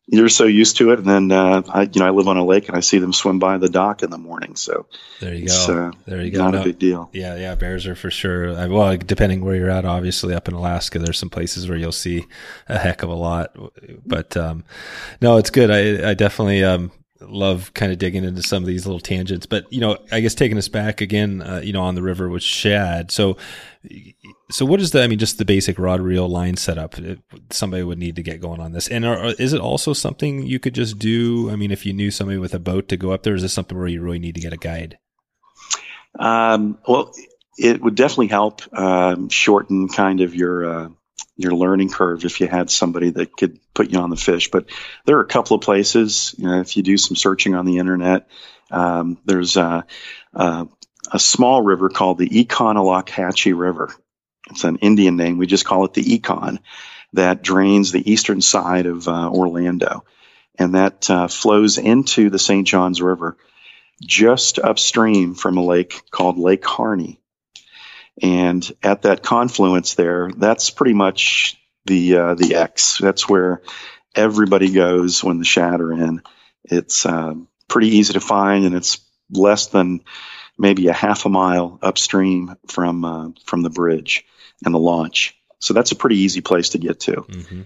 Speaker 1: you're so used to it. And then, uh, I, you know, I live on a lake and I see them swim by the dock in the morning. So
Speaker 2: there you go. Uh,
Speaker 1: there you go. Not no, a big deal.
Speaker 2: Yeah. Yeah. Bears are for sure. Well, depending where you're at, obviously up in Alaska, there's some places where you'll see a heck of a lot, but, um, no, it's good. I, I definitely, um, love kind of digging into some of these little tangents, but you know, I guess taking us back again, uh, you know, on the river with shad. So, so what is the? I mean, just the basic rod reel line setup. Somebody would need to get going on this. And are, is it also something you could just do? I mean, if you knew somebody with a boat to go up there, is this something where you really need to get a guide?
Speaker 1: Um, well, it would definitely help um, shorten kind of your uh, your learning curve if you had somebody that could put you on the fish. But there are a couple of places. You know, if you do some searching on the internet, um, there's a, a, a, small river called the Econlockhatchee River. It's an Indian name. We just call it the Econ that drains the eastern side of uh, Orlando. And that uh, flows into the St. Johns River just upstream from a lake called Lake Harney. And at that confluence there, that's pretty much the uh, the X. That's where everybody goes when the shad are in. It's uh, pretty easy to find, and it's less than maybe a half a mile upstream from uh, from the bridge and the launch. So that's a pretty easy place to get to. Mm-hmm.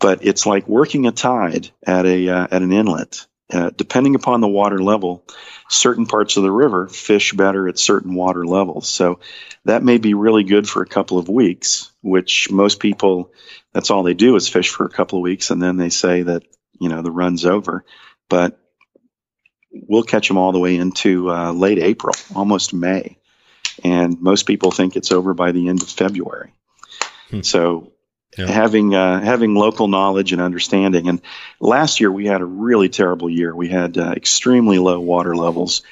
Speaker 1: But it's like working a tide at a uh, at an inlet. Uh, depending upon the water level, certain parts of the river fish better at certain water levels. So that may be really good for a couple of weeks, which most people, that's all they do is fish for a couple of weeks and then they say that, you know, the run's over. But we'll catch them all the way into uh, late April, almost May. And most people think it's over by the end of February. Hmm. So yeah. having uh, having local knowledge and understanding. And last year we had a really terrible year. We had uh, extremely low water levels.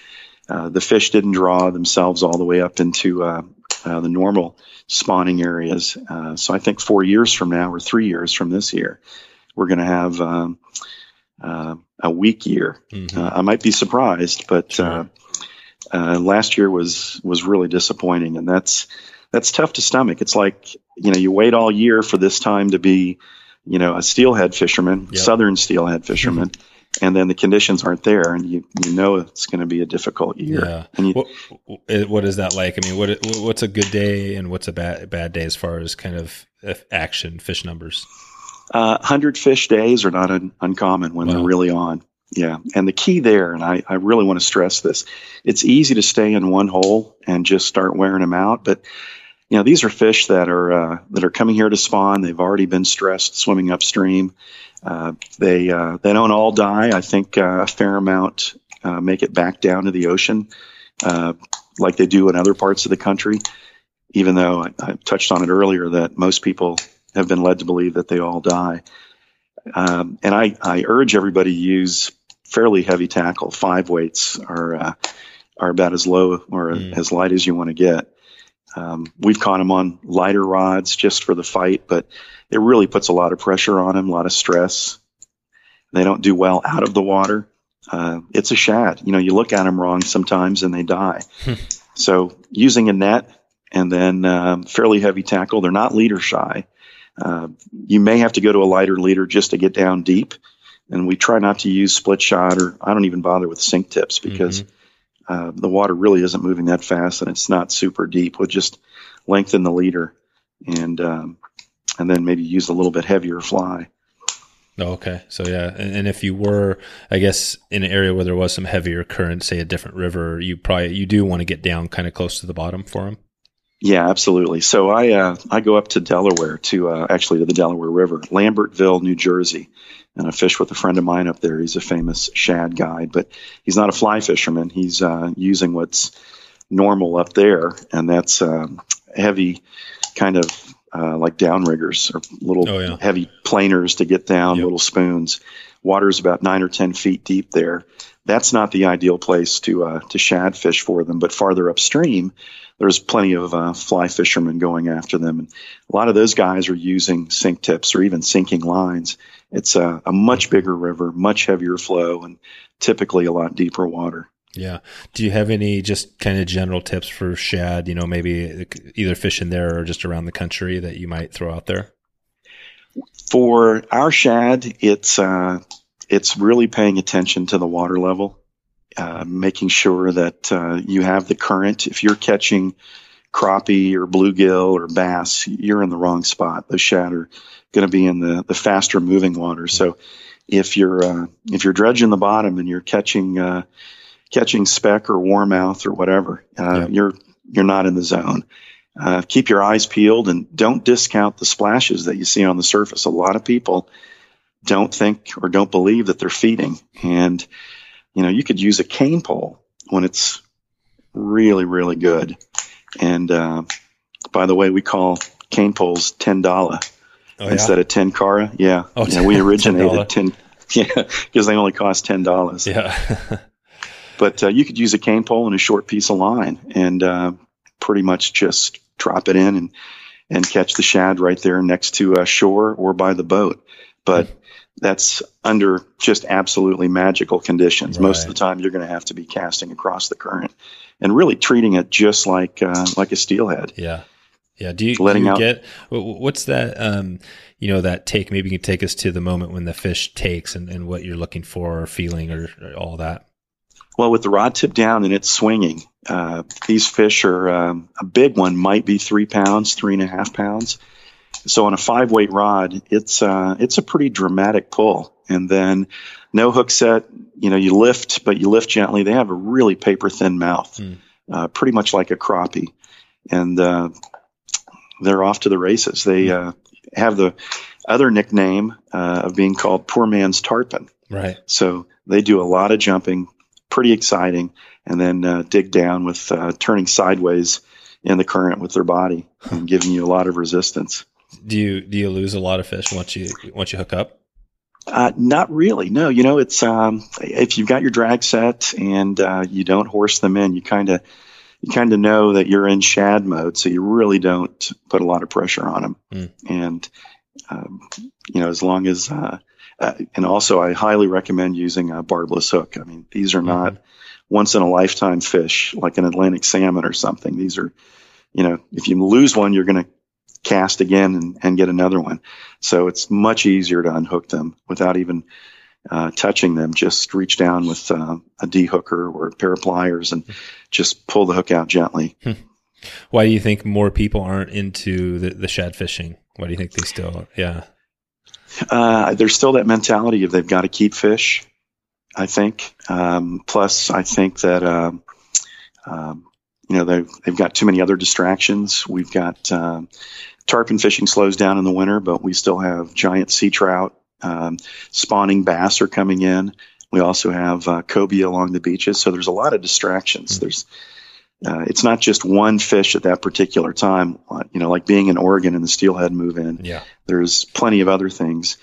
Speaker 1: Uh, the fish didn't draw themselves all the way up into uh, uh, the normal spawning areas. Uh, so I think four years from now, or three years from this year, we're going to have um, a weak year. Mm-hmm. I might be surprised, but sure. Last year was was really disappointing, and that's that's tough to stomach. It's like you know you wait all year for this time to be you know a steelhead fisherman, yep. southern steelhead fisherman. Mm-hmm. And then the conditions aren't there, and you, you know it's going to be a difficult year.
Speaker 2: Yeah.
Speaker 1: And you,
Speaker 2: what, what is that like? I mean, what what's a good day and what's a bad bad day as far as kind of action fish numbers?
Speaker 1: Uh, hundred fish days are not un- uncommon when wow. they're really on. Yeah. And the key there, and I, I really want to stress this, it's easy to stay in one hole and just start wearing them out. But, you know, these are fish that are, uh, that are coming here to spawn. They've already been stressed swimming upstream. Uh, they, uh, they don't all die. I think uh, a fair amount uh, make it back down to the ocean, uh, like they do in other parts of the country, even though I, I touched on it earlier that most people have been led to believe that they all die. Um, and I, I urge everybody to use fairly heavy tackle. Five weights are uh, are about as low or mm. as light as you want to get. Um, we've caught them on lighter rods just for the fight, but it really puts a lot of pressure on them, a lot of stress. They don't do well out of the water. Uh, it's a shad. You know, you look at them wrong sometimes and they die. Hmm. so using a net and then um, fairly heavy tackle, they're not leader shy. Uh, you may have to go to a lighter leader just to get down deep. And we try not to use split shot or I don't even bother with sink tips because mm-hmm. uh, the water really isn't moving that fast and it's not super deep. We'll just lengthen the leader and um, and then maybe use a little bit heavier fly.
Speaker 2: Oh, okay. So yeah, and, and, if you were, I guess, in an area where there was some heavier current, say a different river, you probably you do want to get down kind of close to the bottom for them.
Speaker 1: Yeah, absolutely. So I uh, I go up to Delaware to uh, actually to the Delaware River, Lambertville, New Jersey, and I fish with a friend of mine up there. He's a famous shad guide, but he's not a fly fisherman. He's uh, using what's normal up there, and that's um, heavy, kind of uh, like downriggers or little oh, yeah. heavy planers to get down, yep. little spoons. Water's about nine or ten feet deep there. That's not the ideal place to uh, to shad fish for them, but farther upstream there's plenty of uh, fly fishermen going after them. And a lot of those guys are using sink tips or even sinking lines. It's a, a much bigger river, much heavier flow, and typically a lot deeper water.
Speaker 2: Yeah. Do you have any just kind of general tips for shad, you know, maybe either fishing there or just around the country that you might throw out there?
Speaker 1: For our shad, it's uh, it's really paying attention to the water level. Uh, making sure that uh, you have the current. If you're catching crappie or bluegill or bass, you're in the wrong spot. Those shad are going to be in the, the faster moving water. So if you're uh, if you're dredging the bottom and you're catching uh, catching speck or warmouth or whatever, uh, you're you're not in the zone. keep your eyes peeled and don't discount the splashes that you see on the surface. A lot of people don't think or don't believe that they're feeding and you know, you could use a cane pole when it's really, really good. And uh, by the way, we call cane poles ten dollar oh, instead of tenkara. Yeah, oh, yeah, we originated ten. Yeah, because they only cost ten dollars.
Speaker 2: Yeah.
Speaker 1: but uh, you could use a cane pole and a short piece of line, and uh, pretty much just drop it in and and catch the shad right there next to a shore or by the boat. But that's under just absolutely magical conditions. Right. Most of the time, you're going to have to be casting across the current and really treating it just like uh, like a steelhead.
Speaker 2: Yeah, yeah. Do you, Letting do you out, get what's that? Um, you know, that take. Maybe you can take us to the moment when the fish takes and, and what you're looking for or feeling or, or all that.
Speaker 1: Well, with the rod tip down and it's swinging, uh, these fish are um, a big one might be three pounds, three and a half pounds so on a five weight rod, it's uh, it's a pretty dramatic pull. And then no hook set, you know, you lift, but you lift gently. They have a really paper thin mouth, mm. uh, pretty much like a crappie, and uh, they're off to the races. They uh, have the other nickname uh, of being called poor man's tarpon.
Speaker 2: Right.
Speaker 1: So they do a lot of jumping, pretty exciting, and then uh, dig down with turning sideways in the current with their body and giving you a lot of resistance.
Speaker 2: Do you do you lose a lot of fish once you once you hook up?
Speaker 1: Uh, not really. No, you know, it's um, if you've got your drag set and uh, you don't horse them in, you kind of you kind of know that you're in shad mode, so you really don't put a lot of pressure on them. Mm. And um, you know, as long as uh, uh, and also I highly recommend using a barbless hook. I mean, these are not mm-hmm. once in a lifetime fish like an Atlantic salmon or something. These are, you know, if you lose one, you're going to cast again and, and get another one. So it's much easier to unhook them without even uh, touching them. Just reach down with uh, a dehooker or a pair of pliers and just pull the hook out gently. Hmm.
Speaker 2: Why do you think more people aren't into the, the shad fishing? Why do you think they still, yeah?
Speaker 1: Uh, there's still that mentality of they've got to keep fish, I think. Um, plus, I think that, um, um, you know, they've, they've got too many other distractions. We've got uh, tarpon fishing slows down in the winter, but we still have giant sea trout. Um, spawning bass are coming in. We also have uh, cobia along the beaches. So there's a lot of distractions. Mm-hmm. There's uh, it's not just one fish at that particular time. Uh, you know, like being in Oregon and the steelhead move in.
Speaker 2: Yeah.
Speaker 1: There's plenty of other things.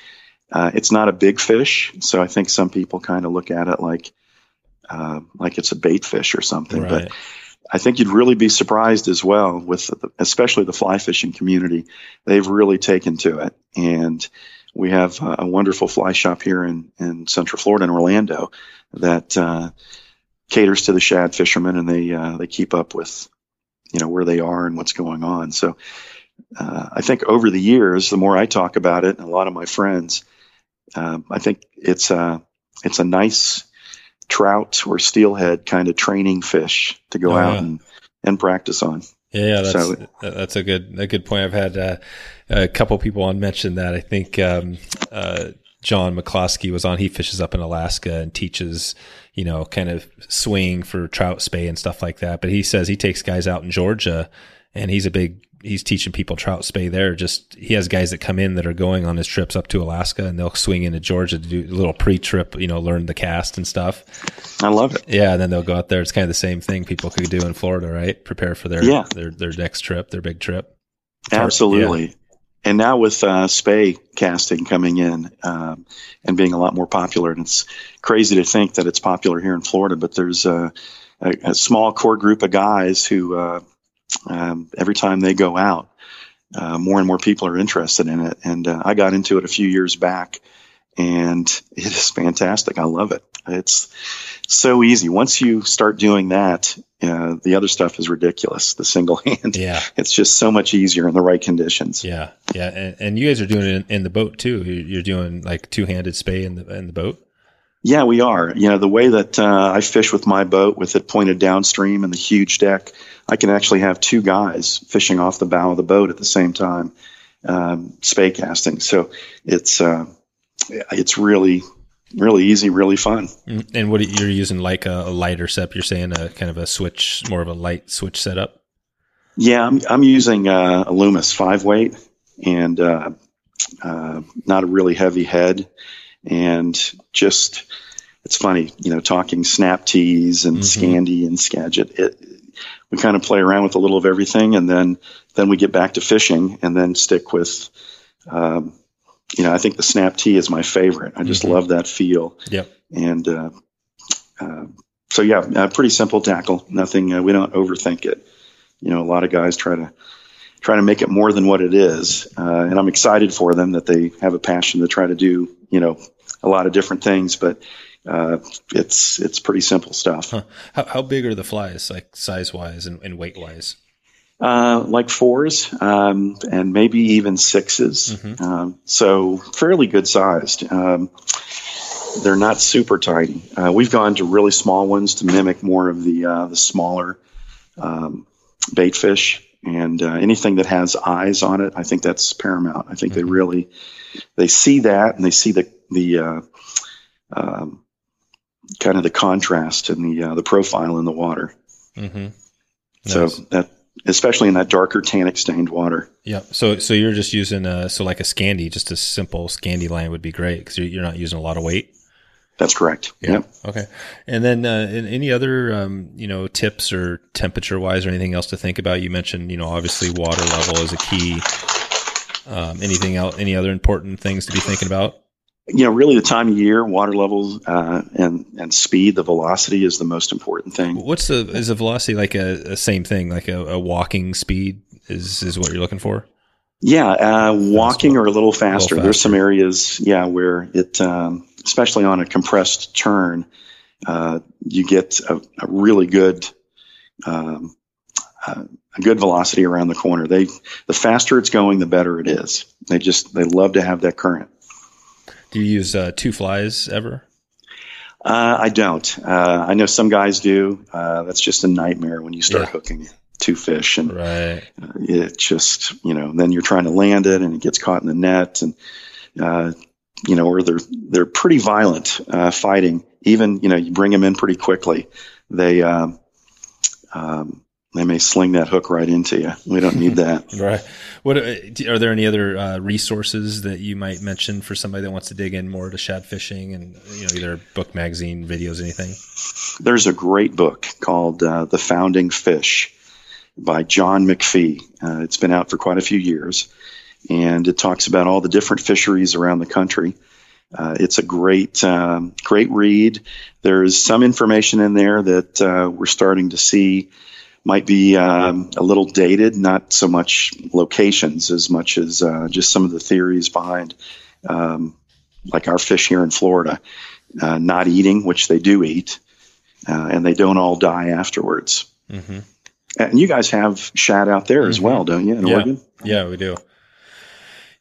Speaker 1: Uh, it's not a big fish, so I think some people kind of look at it like uh, like it's a bait fish or something. Right. But I think you'd really be surprised as well with the, especially the fly fishing community. They've really taken to it, and we have a wonderful fly shop here in in Central Florida in Orlando that uh, caters to the shad fishermen, and they uh, they keep up with you know where they are and what's going on. So uh, I think over the years, the more I talk about it, and a lot of my friends, uh, I think it's a it's a nice trout or steelhead kind of training fish to go oh, out yeah. and and practice on.
Speaker 2: Yeah, that's so, that's a good a good point. I've had uh, a couple people on mention that. I think um, uh, John McCloskey was on. He fishes up in Alaska and teaches you know, kind of swing for trout spey and stuff like that. But he says he takes guys out in Georgia and he's a big, he's teaching people trout spey there. Just, he has guys that come in that are going on his trips up to Alaska and they'll swing into Georgia to do a little pre trip, you know, learn the cast and stuff.
Speaker 1: I love it.
Speaker 2: Yeah. And then they'll go out there. It's kind of the same thing people could do in Florida, right? Prepare for their, yeah. their, their next trip, their big trip.
Speaker 1: Absolutely. Yeah and now with uh, spey casting coming in um, and being a lot more popular, and it's crazy to think that it's popular here in Florida, but there's a, a, a small core group of guys who uh, um, every time they go out, uh, more and more people are interested in it. And uh, I got into it a few years back, and it is fantastic. I love it. It's so easy. Once you start doing that, uh, the other stuff is ridiculous. The single hand,
Speaker 2: yeah,
Speaker 1: it's just so much easier in the right conditions.
Speaker 2: Yeah, yeah, and, and you guys are doing it in, in, the boat too. You're doing like two handed spey in the in the boat.
Speaker 1: Yeah, we are. You know, the way that uh, I fish with my boat, with it pointed downstream and the huge deck, I can actually have two guys fishing off the bow of the boat at the same time, um, spey casting. So it's uh, it's really really easy, really fun.
Speaker 2: Mm, and what you're using like a, a lighter setup? You're saying a kind of a switch, more of a light switch setup.
Speaker 1: Yeah, I'm, I'm using uh, a Loomis five weight and uh, uh, not a really heavy head, and just it's funny, you know, talking snap tees and mm-hmm. Scandi and Skagit. It, we kind of play around with a little of everything, and then then we get back to fishing, and then stick with um, you know, I think the snap tee is my favorite. I just mm-hmm. love that feel.
Speaker 2: Yep.
Speaker 1: And uh, uh, so, yeah, uh, pretty simple tackle. Nothing. Uh, we don't overthink it. You know, a lot of guys try to try to make it more than what it is, uh, and I'm excited for them that they have a passion to try to do. You know, a lot of different things, but uh, it's it's pretty simple stuff. Huh.
Speaker 2: How, how big are the flies, like size wise and, and weight wise?
Speaker 1: Uh, like fours um, and maybe even 6s mm-hmm. um, so fairly good sized. Um, they're not super tiny. Uh, we've gone to really small ones to mimic more of the uh, the smaller um, bait fish, and uh, anything that has eyes on it, I think that's paramount. I think mm-hmm. they really they see that and they see the the uh, um, kind of the contrast and the uh, the profile in the water. Mm-hmm. Nice. So that especially in that darker tannic stained water.
Speaker 2: Yeah. So so you're just using a, so like a Scandi, just a simple Scandi line would be great because you're, you're not using a lot of weight.
Speaker 1: That's correct. Yeah. Yep.
Speaker 2: Okay. And then uh, any other um, you know tips or temperature wise or anything else to think about? You mentioned you know obviously water level is a key. Um, anything else? Any other important things to be thinking about?
Speaker 1: You know, really the time of year, water levels, uh, and and speed. The velocity is the most important thing.
Speaker 2: What's the is the velocity like a, a same thing like a, a, walking speed is is what you're looking for?
Speaker 1: Yeah, uh, walking or a little faster. a little faster. There's some areas, yeah, where it, um, especially on a compressed turn, uh, you get a, a really good um, uh, a good velocity around the corner. They the faster it's going, the better it is. They just they love to have that current.
Speaker 2: Do you use uh, two flies ever?
Speaker 1: Uh, I don't. Uh, I know some guys do. Uh, that's just a nightmare when you start yeah. hooking two fish, and
Speaker 2: right.
Speaker 1: Uh, it just you know then you're trying to land it, and it gets caught in the net, and you know, or they're they're pretty violent fighting. Even you know you bring them in pretty quickly. They um, um, they may sling that hook right into you. We don't need that.
Speaker 2: right. What uh, are there any other uh, resources that you might mention for somebody that wants to dig in more to shad fishing and you know either book, magazine, videos, anything?
Speaker 1: There's a great book called uh, "The Founding Fish" by John McPhee. Uh, it's been out for quite a few years, and it talks about all the different fisheries around the country. Uh, it's a great, um, great read. There's some information in there that uh, we're starting to see might be um, a little dated, not so much locations as much as uh, just some of the theories behind, um, like our fish here in Florida, uh, not eating, which they do eat, uh, and they don't all die afterwards. Mm-hmm. And you guys have shad out there mm-hmm. as well, don't you, in
Speaker 2: yeah.
Speaker 1: Oregon?
Speaker 2: Yeah, we do.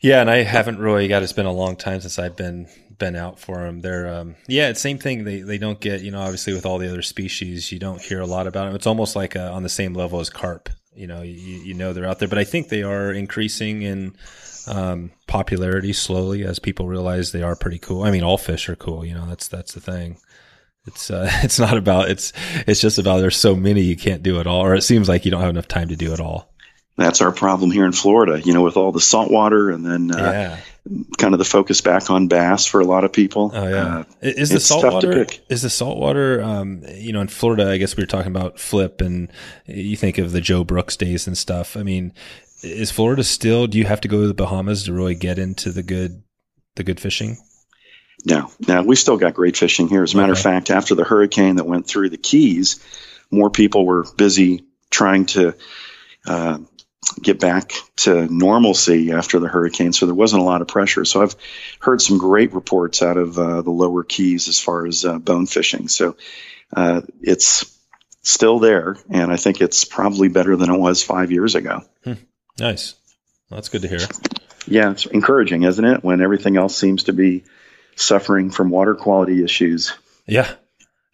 Speaker 2: Yeah, and I haven't really got. It's been a long time since I've been been out for them. They're um, yeah, same thing. They they don't get you know obviously with all the other species, you don't hear a lot about them. It's almost like a, on the same level as carp. You know, you, you know they're out there, but I think they are increasing in um, popularity slowly as people realize they are pretty cool. I mean, all fish are cool. You know, that's that's the thing. It's uh, it's not about it's it's just about there's so many you can't do it all, or it seems like you don't have enough time to do it all
Speaker 1: that's our problem here in Florida, you know, with all the salt water and then uh, yeah. kind of the focus back on bass for a lot of people.
Speaker 2: Oh yeah. Uh, is the saltwater is the saltwater um, you know, in Florida, I guess we were talking about Flip and you think of the Joe Brooks days and stuff. I mean, is Florida still do you have to go to the Bahamas to really get into the good the good fishing?
Speaker 1: No, no, we still got great fishing here. As a matter okay. of fact, after the hurricane that went through the Keys, more people were busy trying to uh, get back to normalcy after the hurricane, so there wasn't a lot of pressure. So I've heard some great reports out of uh, the lower keys as far as uh, bone fishing. So uh, it's still there, and I think it's probably better than it was five years ago.
Speaker 2: Hmm. Nice. Well, that's good to hear.
Speaker 1: Yeah, it's encouraging, isn't it? When everything else seems to be suffering from water quality issues.
Speaker 2: Yeah,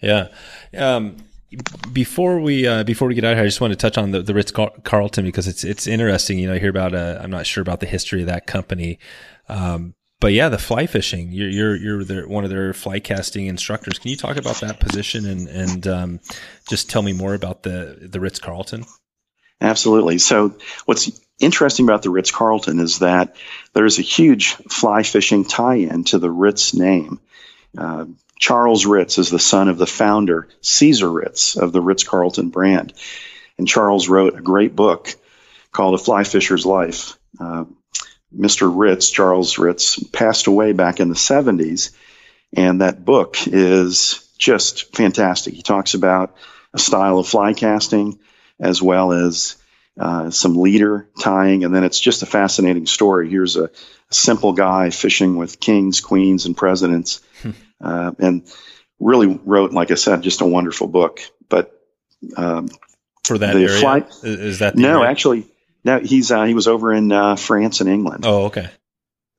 Speaker 2: yeah. Um, before we uh, before we get out here, I just want to touch on the, the Ritz Carlton because it's it's interesting. You know, I hear about uh, I'm not sure about the history of that company, um, but yeah, the fly fishing. You're you're you're their, one of their fly casting instructors. Can you talk about that position and and um, just tell me more about the the Ritz Carlton?
Speaker 1: Absolutely. So what's interesting about the Ritz Carlton is that there's a huge fly fishing tie-in to the Ritz name. Uh, Charles Ritz is the son of the founder, Caesar Ritz, of the Ritz Carlton brand. And Charles wrote a great book called A Fly Fisher's Life. Uh, Mr. Ritz, Charles Ritz, passed away back in the 70s. And that book is just fantastic. He talks about a style of fly casting as well as uh, some leader tying. And then it's just a fascinating story. Here's a, a simple guy fishing with kings, queens, and presidents uh, and really wrote, like I said, just a wonderful book. But um,
Speaker 2: for that area, flight, is that
Speaker 1: no? Area? Actually, no. He's uh, he was over in uh, France and England.
Speaker 2: Oh, okay.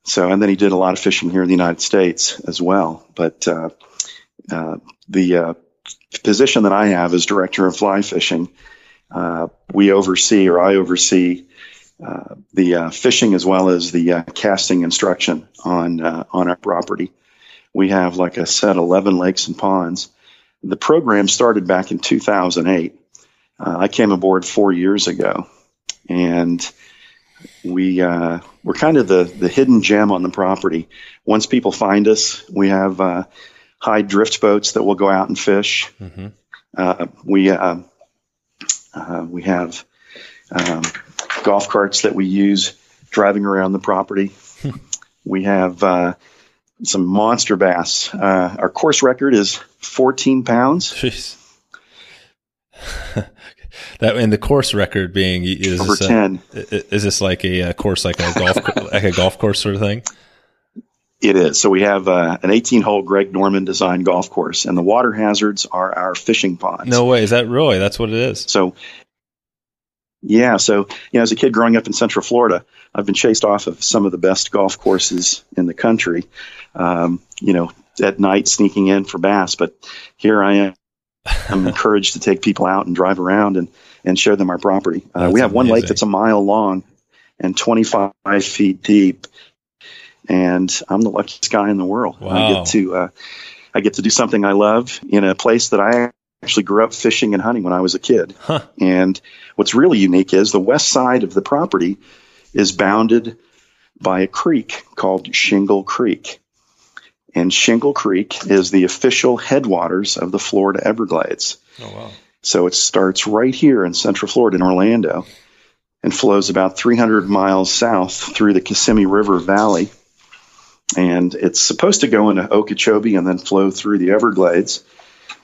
Speaker 1: So, and then he did a lot of fishing here in the United States as well. But uh, uh, the uh, position that I have as director of fly fishing, we oversee, or I oversee. Uh, the uh, fishing as well as the uh, casting instruction on on our property. We have, like I said, 11 lakes and ponds. The program started back in 2008. Uh, I came aboard four years ago, and we uh, we're kind of the the hidden gem on the property. Once people find us, we have uh, high drift boats that will go out and fish. Mm-hmm. Uh, we uh, uh, we have um, golf carts that we use driving around the property. we have uh, some monster bass. Uh, our course record is 14 pounds.
Speaker 2: Jeez. that and the course record being is
Speaker 1: Over
Speaker 2: this a-
Speaker 1: 10.
Speaker 2: is this like a, uh course like a golf like a golf course sort of thing?
Speaker 1: It is. So we have uh, an 18 hole Greg Norman designed golf course, and the water hazards are our fishing ponds.
Speaker 2: No way. Is that really? That's what it is.
Speaker 1: So, yeah. So, you know, as a kid growing up in Central Florida, I've been chased off of some of the best golf courses in the country. Um, you know, at night sneaking in for bass, but here I am. I'm encouraged to take people out and drive around and and show them our property. Uh, we have one lake that's a mile long and 25 feet deep, and I'm the luckiest guy in the world. I get to uh, I get to do something I love in a place that I actually grew up fishing and hunting when I was a kid.
Speaker 2: Huh.
Speaker 1: And what's really unique is the west side of the property is bounded by a creek called Shingle Creek. And Shingle Creek is the official headwaters of the Florida Everglades.
Speaker 2: Oh wow.
Speaker 1: So it starts right here in Central Florida in Orlando and flows about 300 miles south through the Kissimmee River Valley. And it's supposed to go into Okeechobee and then flow through the Everglades,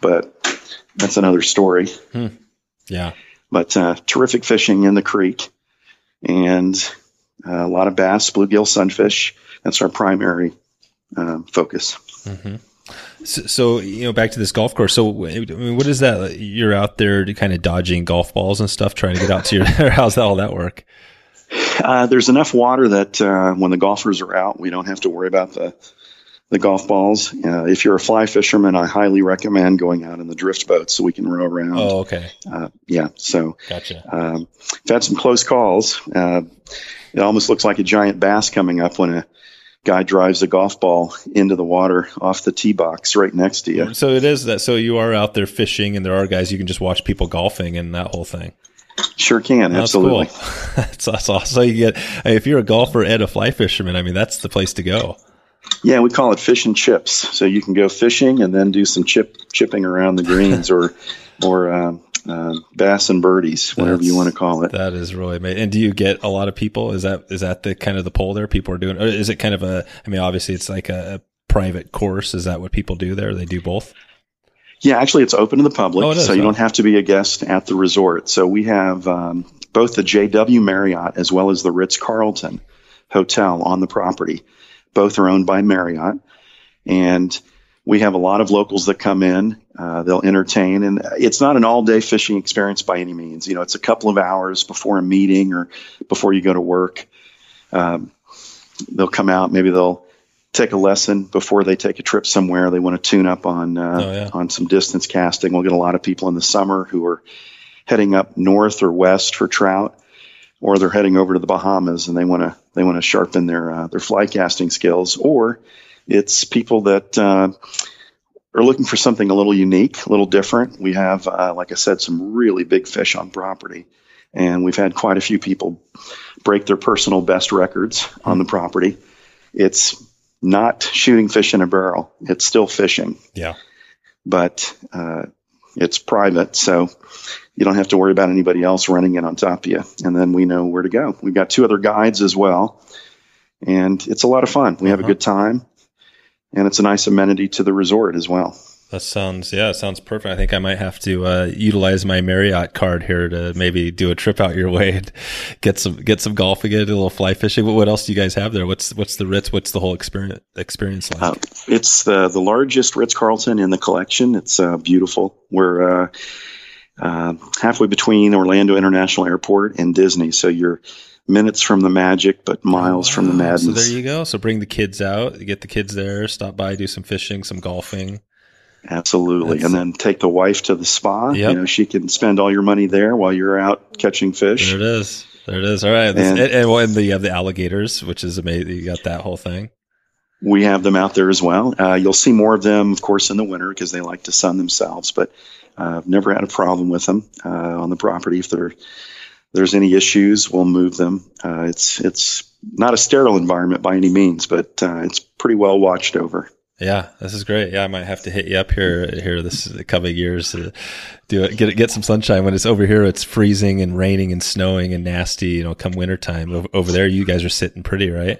Speaker 1: but that's another story.
Speaker 2: Yeah.
Speaker 1: But uh, terrific fishing in the creek and uh, a lot of bass, bluegill, sunfish. That's our primary um, focus.
Speaker 2: So, so you know, back to this golf course. So, I mean, what is that? You're out there kind of dodging golf balls and stuff, trying to get out to your. how's that all that work?
Speaker 1: Uh, there's enough water that uh, when the golfers are out, we don't have to worry about the the golf balls. Uh, if you're a fly fisherman, I highly recommend going out in the drift boat so we can row around.
Speaker 2: Oh, okay,
Speaker 1: Uh, yeah, so
Speaker 2: gotcha.
Speaker 1: um, I've had some close calls. Uh, it almost looks like a giant bass coming up when a guy drives a golf ball into the water off the tee box right next to you.
Speaker 2: So it is that. So you are out there fishing, and there are guys you can just watch people golfing and that whole thing.
Speaker 1: Sure can,
Speaker 2: That's
Speaker 1: absolutely.
Speaker 2: cool. that's, that's awesome. So you get if you're a golfer and a fly fisherman, I mean, that's the place to go.
Speaker 1: Yeah, we call it fish and chips. So you can go fishing and then do some chip chipping around the greens or or um, uh, bass and birdies, whatever you want to call it.
Speaker 2: That is really amazing. And do you get a lot of people? Is that is that the kind of the poll there? People are doing, or is it kind of a? I mean, obviously, it's like a, private course. Is that what people do there? They do both.
Speaker 1: Yeah, actually, it's open to the public,
Speaker 2: Oh, is,
Speaker 1: so you
Speaker 2: huh?
Speaker 1: don't have to be a guest at the resort. So we have um, both the JW Marriott as well as the Ritz Carlton Hotel on the property. Both are owned by Marriott, and we have a lot of locals that come in. Uh, they'll entertain, and it's not an all-day fishing experience by any means. You know, it's a couple of hours before a meeting or before you go to work. Um, they'll come out. Maybe they'll take a lesson before they take a trip somewhere. They want to tune up on uh,
Speaker 2: Oh, yeah.
Speaker 1: on some distance casting. We'll get a lot of people in the summer who are heading up north or west for trout, or they're heading over to the Bahamas and they want to they want to sharpen their uh, their fly casting skills. Or it's people that uh, are looking for something a little unique, a little different. We have, uh, like I said, some really big fish on property, and we've had quite a few people break their personal best records on the property. It's not shooting fish in a barrel; it's still fishing
Speaker 2: Yeah.
Speaker 1: but uh, it's private, so you don't have to worry about anybody else running in on top of you. And then we know where to go. We've got two other guides as well, and it's a lot of fun. We have
Speaker 2: Uh-huh.
Speaker 1: a good time, and it's a nice amenity to the resort as well.
Speaker 2: That sounds yeah, it sounds perfect. I think I might have to uh, utilize my Marriott card here to maybe do a trip out your way and get some get some golf again, do a little fly fishing. What, what else do you guys have there? What's what's the Ritz? What's the whole experience experience like?
Speaker 1: Uh, it's the the largest Ritz Carlton in the collection. It's uh, beautiful. We're uh, halfway between Orlando International Airport and Disney, so you're minutes from the magic, but miles from the madness.
Speaker 2: So there you go. So bring the kids out, get the kids there, stop by, do some fishing, some golfing.
Speaker 1: Absolutely.
Speaker 2: That's-
Speaker 1: and then take the wife to the spa.
Speaker 2: Yep.
Speaker 1: You know, she can spend all your money there while you're out catching fish.
Speaker 2: There it is. There it is. All right. And,
Speaker 1: And-
Speaker 2: and, and you have the alligators, which is amazing. You got that whole thing.
Speaker 1: We have them out there as well. Uh, you'll see more of them, of course, in the winter because they like to sun themselves. But I've never had a problem with them uh, on the property. If there there's any issues, we'll move them. Uh, it's it's not a sterile environment by any means, but uh, it's pretty well watched over.
Speaker 2: Yeah, this is great. Yeah, I might have to hit you up here here this of years to do it. Get get some sunshine when it's over here. It's freezing and raining and snowing and nasty. You know, come wintertime over there, you guys are sitting pretty, right?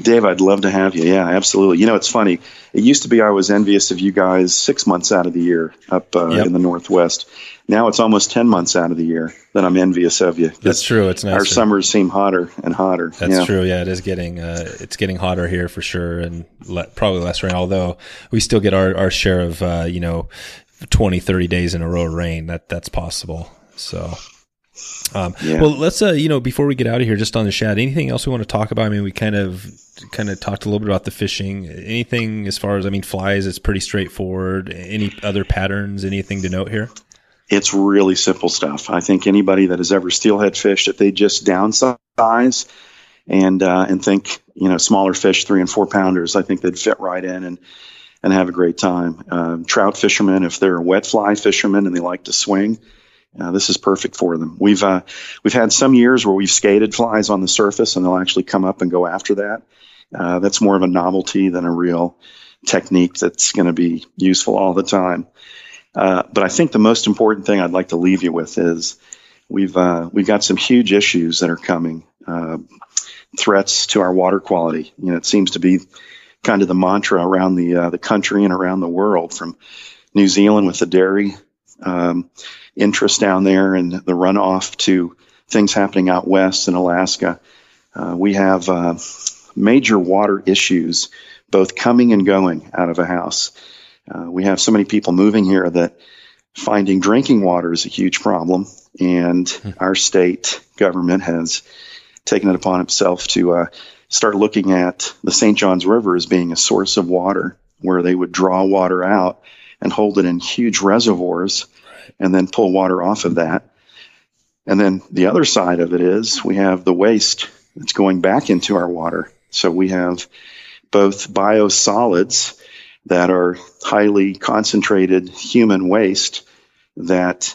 Speaker 1: Dave, I'd love to have you. Yeah, absolutely. You know, it's funny. It used to be I was envious of you guys six months out of the year up uh, yep. in the Northwest. Now it's almost 10 months out of the year that I'm envious of you.
Speaker 2: That's true. It's nice.
Speaker 1: Our summers seem hotter and hotter.
Speaker 2: That's yeah. true. Yeah, it is getting, uh, it's getting hotter here for sure and le- probably less rain, although we still get our, our share of, uh, you know, 20, 30 days in a row of rain. That, that's possible. So, um, yeah. Well, let's uh, you know before we get out of here, just on the shad, anything else we want to talk about? I mean, we kind of kind of talked a little bit about the fishing. Anything as far as I mean, flies, it's pretty straightforward. Any other patterns? Anything to note here?
Speaker 1: It's really simple stuff. I think anybody that has ever steelhead fished, if they just downsize and uh, and think you know smaller fish, three and four pounders, I think they'd fit right in and and have a great time. Um, trout fishermen, if they're wet fly fishermen and they like to swing uh, this is perfect for them. We've uh, we've had some years where we've skated flies on the surface, and they'll actually come up and go after that. Uh, that's more of a novelty than a real technique that's going to be useful all the time. Uh, but I think the most important thing I'd like to leave you with is we've uh, we've got some huge issues that are coming, uh, threats to our water quality. You know, it seems to be kind of the mantra around the the country and around the world, from New Zealand with the dairy um, interest down there and the runoff to things happening out west in Alaska. Uh, we have uh, major water issues, both coming and going out of a house. Uh, we have so many people moving here that finding drinking water is a huge problem, and hmm. our state government has taken it upon itself to uh, start looking at the St. Johns River as being a source of water where they would draw water out and hold it in huge reservoirs and then pull water off of that. And then the other side of it is we have the waste that's going back into our water. So we have both biosolids that are highly concentrated human waste that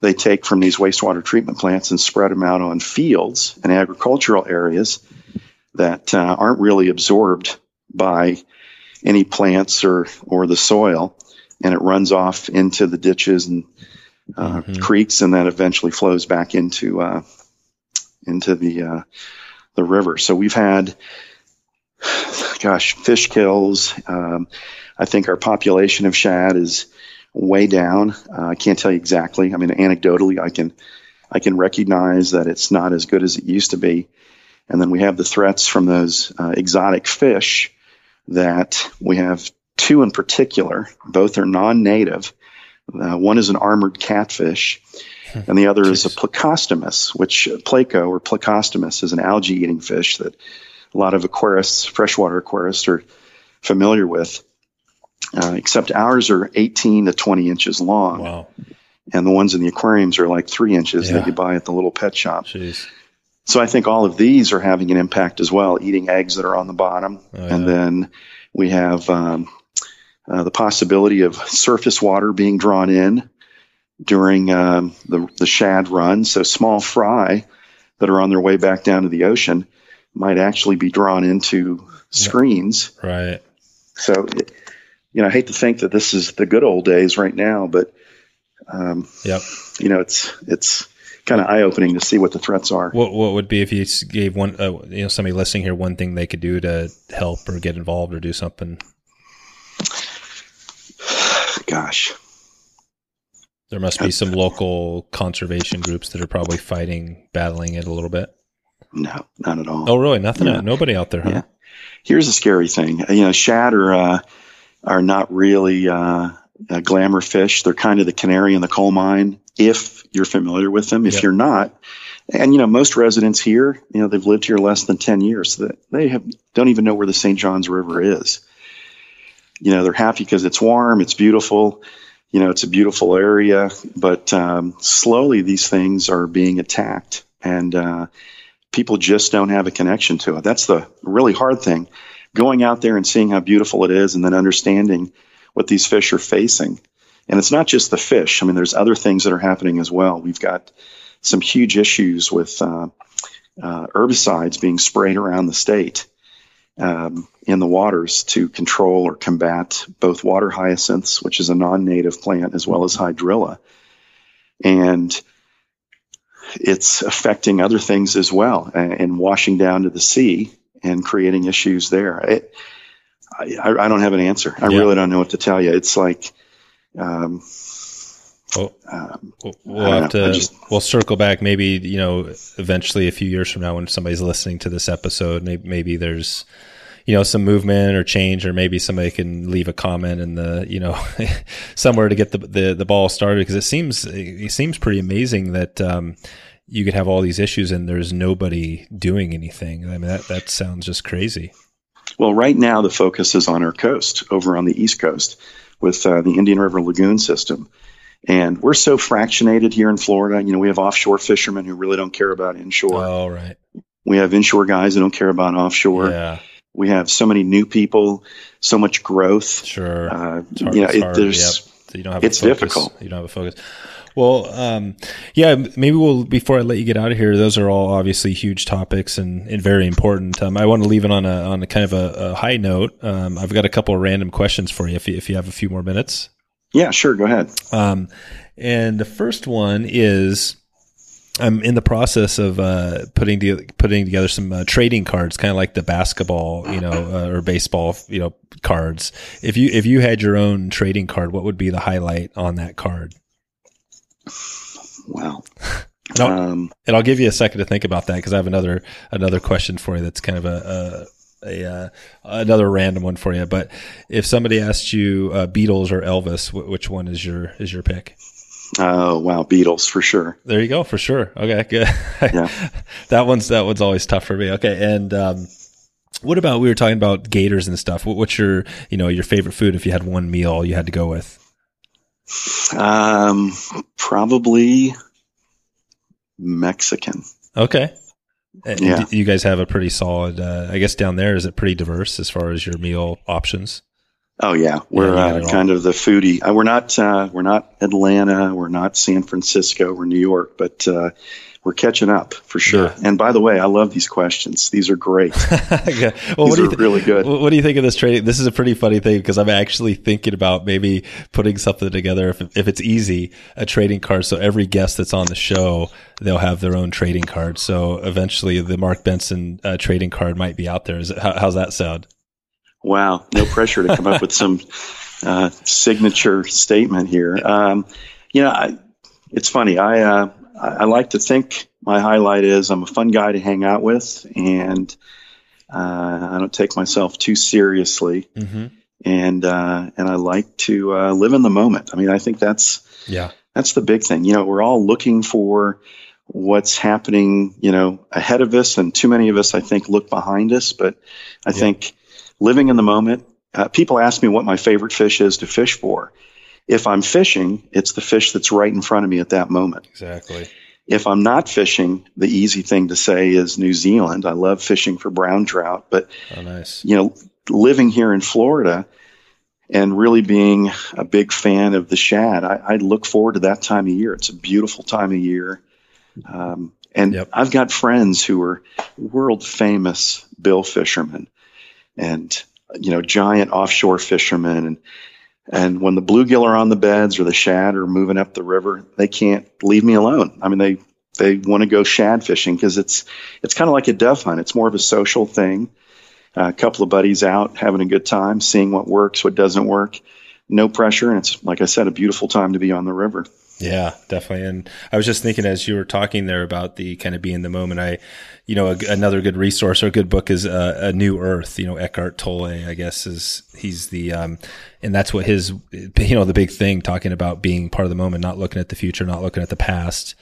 Speaker 1: they take from these wastewater treatment plants and spread them out on fields and agricultural areas that uh, aren't really absorbed by any plants or, or the soil and it runs off into the ditches and uh, mm-hmm. creeks, and then eventually flows back into uh, into the uh, the river. So we've had, gosh, fish kills. Um, I think our population of shad is way down. Uh, I can't tell you exactly. I mean, anecdotally, I can I can recognize that it's not as good as it used to be. And then we have the threats from those uh, exotic fish that we have two in particular. Both are non-native. Uh, one is an armored catfish, hmm. and the other Jeez. is a plecostomus, which uh, pleco or plecostomus is an algae-eating fish that a lot of aquarists, freshwater aquarists, are familiar with. Uh, except ours are 18 to 20 inches long.
Speaker 2: Wow.
Speaker 1: And the ones in the aquariums are like three inches yeah. that you buy at the little pet shop.
Speaker 2: Jeez.
Speaker 1: So I think all of these are having an impact as well, eating eggs that are on the bottom. Oh, yeah. And then we have um, uh, the possibility of surface water being drawn in during um, the, the shad run. So small fry that are on their way back down to the ocean might actually be drawn into screens.
Speaker 2: Right.
Speaker 1: So, you know, I hate to think that this is the good old days right now, but, um,
Speaker 2: yep.
Speaker 1: you know, it's, it's, kind of eye opening to see what the threats are.
Speaker 2: What what would be if you gave one uh, you know somebody listening here one thing they could do to help or get involved or do something?
Speaker 1: Gosh.
Speaker 2: There must be some local conservation groups that are probably fighting, battling it a little bit.
Speaker 1: No, not at all.
Speaker 2: Oh, really? Nothing. Yeah. Nobody out there, huh? Yeah.
Speaker 1: Here's a scary thing. You know, shad are uh, are not really uh, glamour fish. They're kind of the canary in the coal mine. If you're familiar with them, if yep. you're not, and you know, most residents here, you know, they've lived here less than ten years. So that they have don't even know where the St. Johns River is you know, they're happy because it's warm, it's beautiful, you know, it's a beautiful area. But um, slowly, these things are being attacked, and uh, people just don't have a connection to it. That's the really hard thing. Going out there and seeing how beautiful it is, and then understanding what these fish are facing. And it's not just the fish. I mean, there's other things that are happening as well. We've got some huge issues with uh, uh, herbicides being sprayed around the state um, in the waters to control or combat both water hyacinths, which is a non-native plant, as well as hydrilla, and it's affecting other things as well and washing down to the sea and creating issues there. It, I, I, don't have an answer. I yeah. really don't know what to tell you. It's like, um,
Speaker 2: well, um, we'll have know. to just, we'll circle back. Maybe you know, eventually, a few years from now, when somebody's listening to this episode, maybe, maybe there's you know some movement or change, or maybe somebody can leave a comment in the you know somewhere to get the, the the, ball started because it seems it seems pretty amazing that. Um, you could have all these issues and there's nobody doing anything. I mean, that, that sounds just crazy.
Speaker 1: Well, right now the focus is on our coast, over on the East Coast, with uh, the Indian River Lagoon system. And we're so fractionated here in Florida. You know, we have offshore fishermen who really don't care about inshore.
Speaker 2: Oh, right.
Speaker 1: We have inshore guys who don't care about offshore. Yeah. We have so many new people, so much growth.
Speaker 2: Sure.
Speaker 1: Uh, you know, it, there's. Yep.
Speaker 2: you don't have
Speaker 1: it's difficult.
Speaker 2: You don't have a focus. Well, um, yeah, maybe we'll, before I let you get out of here, those are all obviously huge topics and, and very important. Um, I want to leave it on a, on a kind of a, a high note. Um, I've got a couple of random questions for you if you, if you have a few more minutes.
Speaker 1: Yeah, sure. Go ahead.
Speaker 2: Um, and the first one is I'm in the process of uh, putting to, putting together some uh, trading cards, kind of like the basketball, you know, uh, or baseball, you know, cards. If you if you had your own trading card, what would be the highlight on that card?
Speaker 1: Wow.
Speaker 2: and, I'll, um, and I'll give you a second to think about that because I have another another question for you. That's kind of a, a, a uh, another random one for you. But if somebody asked you uh, Beatles or Elvis, which one is your is your pick?
Speaker 1: Oh wow, Beatles for sure.
Speaker 2: There you go, for sure. Okay, good. Yeah. that one's that one's always tough for me. Okay, and um, what about we were talking about gators and stuff? what's your you know your favorite food if you had one meal you had to go with?
Speaker 1: Um, probably Mexican.
Speaker 2: Okay. Yeah. You guys have a pretty solid. Uh, I guess down there is it pretty diverse as far as your meal options.
Speaker 1: Oh yeah, we're yeah, uh, kind of the foodie. Uh, we're not uh, we're not Atlanta. We're not San Francisco. We're New York, but uh, we're catching up for sure. Yeah. And by the way, I love these questions. These are great. yeah. Well, these what do you th- really good.
Speaker 2: What do you think of this trading? This is a pretty funny thing because I'm actually thinking about maybe putting something together if, if it's easy, a trading card. So every guest that's on the show, they'll have their own trading card. So eventually the Mark Benson uh, trading card might be out there. Is it, how, how's that sound?
Speaker 1: Wow. No pressure to come up with some uh, signature statement here. Um, you know, I, it's funny. I, uh, I, like to think my highlight is I'm a fun guy to hang out with, and uh, I don't take myself too seriously, mm-hmm. and uh, and I like to uh, live in the moment. I mean, I think that's
Speaker 2: yeah,
Speaker 1: that's the big thing. You know, we're all looking for what's happening, you know, ahead of us, and too many of us, I think, look behind us. But I yeah. think living in the moment. Uh, people ask me what my favorite fish is to fish for if I'm fishing, it's the fish that's right in front of me at that moment.
Speaker 2: Exactly.
Speaker 1: If I'm not fishing, the easy thing to say is New Zealand. I love fishing for brown trout, but
Speaker 2: oh, nice.
Speaker 1: you know, living here in Florida and really being a big fan of the shad, I, I look forward to that time of year. It's a beautiful time of year. Um, and yep. I've got friends who are world famous bill fishermen and, you know, giant offshore fishermen. And and when the bluegill are on the beds or the shad are moving up the river, they can't leave me alone. I mean, they they want to go shad fishing because it's it's kind of like a dove hunt. It's more of a social thing. Uh, a couple of buddies out having a good time, seeing what works, what doesn't work. No pressure, and it's like I said, a beautiful time to be on the river.
Speaker 2: Yeah, definitely. And I was just thinking as you were talking there about the kind of being the moment. I, you know, a, another good resource or a good book is uh, a New Earth. You know, Eckhart Tolle, I guess, is he's the, um, and that's what his, you know, the big thing talking about being part of the moment, not looking at the future, not looking at the past,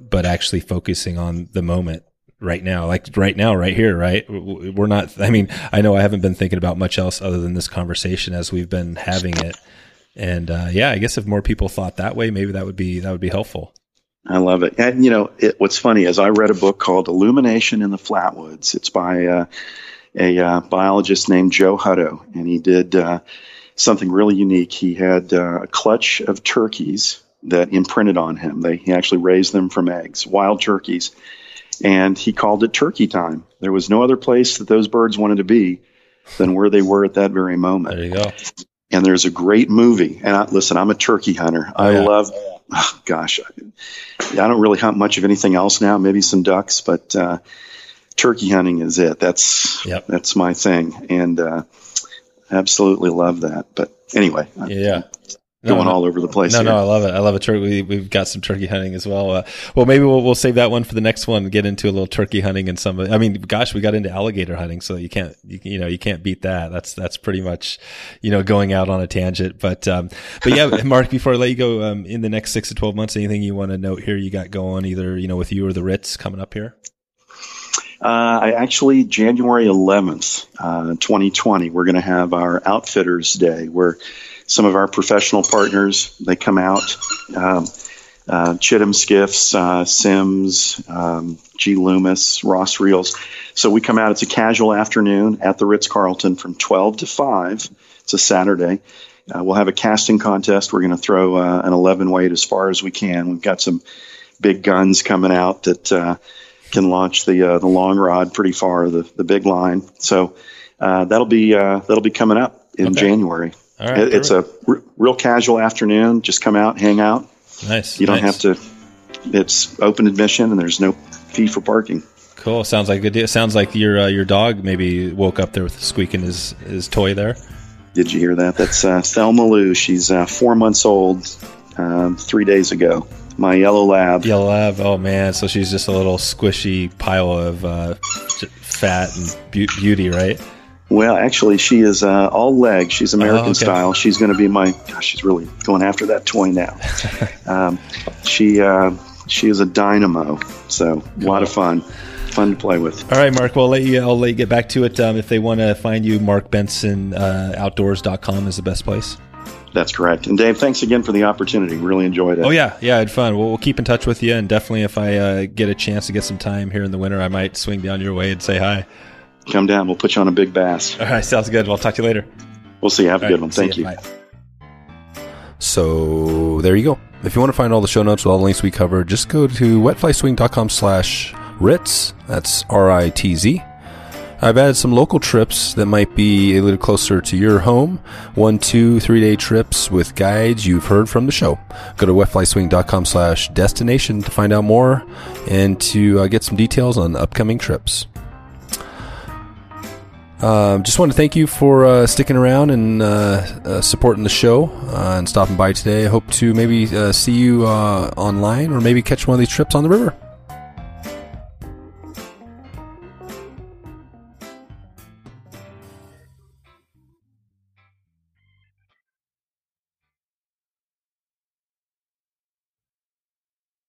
Speaker 2: but actually focusing on the moment right now, like right now, right here, right? We're not, I mean, I know I haven't been thinking about much else other than this conversation as we've been having it and uh, yeah, I guess if more people thought that way, maybe that would be that would be helpful.
Speaker 1: I love it. And you know, it, what's funny is I read a book called Illumination in the Flatwoods. It's by uh, a uh, biologist named Joe Hutto, and he did uh, something really unique. He had uh, a clutch of turkeys that imprinted on him. They he actually raised them from eggs, wild turkeys, and he called it turkey time. There was no other place that those birds wanted to be than where they were at that very moment.
Speaker 2: There you go.
Speaker 1: And there's a great movie. And I, listen, I'm a turkey hunter. I
Speaker 2: yeah.
Speaker 1: love, oh, gosh, I, I don't really hunt much of anything else now. Maybe some ducks, but uh, turkey hunting is it. That's
Speaker 2: Yep.
Speaker 1: that's my thing, and uh, absolutely love that. But anyway, I'm
Speaker 2: Yeah.
Speaker 1: going
Speaker 2: No,
Speaker 1: all over the place.
Speaker 2: No,
Speaker 1: here.
Speaker 2: no, I love it. I love it. Turkey. We, we've got some turkey hunting as well. Uh, well, maybe we'll, we'll save that one for the next one. Get into a little turkey hunting and some. I mean, gosh, we got into alligator hunting, so you can't, you, you know, you can't beat that. That's that's pretty much, you know, going out on a tangent. But um, but yeah, Mark. Before I let you go, um, in the next six to twelve months, anything you want to note here? You got going either you know with you or the Ritz coming up here.
Speaker 1: Uh, I actually January 11th, uh, 2020, we're going to have our Outfitters Day, where some of our professional partners they come out. Um, uh, Chittum Skiffs, uh, Simms, um, G. Loomis, Ross Reels. So we come out. It's a casual afternoon at the Ritz Carlton from 12 to 5. It's a Saturday. Uh, we'll have a casting contest. We're going to throw uh, an 11 weight as far as we can. We've got some big guns coming out that uh, can launch the uh, the long rod pretty far, the the big line. So uh, that'll be uh, that'll be coming up in
Speaker 2: Okay.
Speaker 1: January.
Speaker 2: All right,
Speaker 1: It- it's a r- real casual afternoon. Just come out, hang out.
Speaker 2: nice.
Speaker 1: You don't
Speaker 2: nice.
Speaker 1: have to. It's open admission, and there's no fee for parking.
Speaker 2: Cool. Sounds like a good. deal. Sounds like your uh, your dog maybe woke up there with squeaking his his toy there.
Speaker 1: Did you hear that? That's uh, Thelma Lou. She's uh, four months old. Um, three days ago, my yellow lab.
Speaker 2: Yellow lab. Oh man, so she's just a little squishy pile of uh, fat and beau- beauty, right?
Speaker 1: Well, actually, she is uh, all leg. She's American
Speaker 2: okay.
Speaker 1: style. She's going to be my. Gosh, she's really going after that toy now. um, she uh, she is a dynamo. So a lot of fun, fun to play with.
Speaker 2: All right, Mark. Well, I'll let you. I'll let you get back to it. Um, if they want to find you, Mark Benson uh, Outdoors.com is the best place.
Speaker 1: That's correct. And Dave, thanks again for the opportunity. Really enjoyed it.
Speaker 2: Oh yeah, yeah, I had fun. Well, we'll keep in touch with you, and definitely if I uh, get a chance to get some time here in the winter, I might swing down your way and say hi.
Speaker 1: Come down. We'll put you on a big bass.
Speaker 2: All right, sounds good. Well, I'll talk to you later.
Speaker 1: We'll see. you. Have a
Speaker 2: All
Speaker 1: good
Speaker 2: right,
Speaker 1: one. Thank
Speaker 2: ya.
Speaker 1: you.
Speaker 2: So there you go. If you want to find all the show notes with all the links we covered, just go to wetflyswing.com slash Ritz. That's R-I-T-Z. I've added some local trips that might be a little closer to your home. One, two, three day trips with guides you've heard from the show. Go to wetflyswing.com slash destination to find out more and to uh, get some details on upcoming trips. Um, just want to thank you for uh, sticking around and uh, uh, supporting the show uh, and stopping by today. I hope to maybe uh, see you uh, online or maybe catch one of these trips on the river.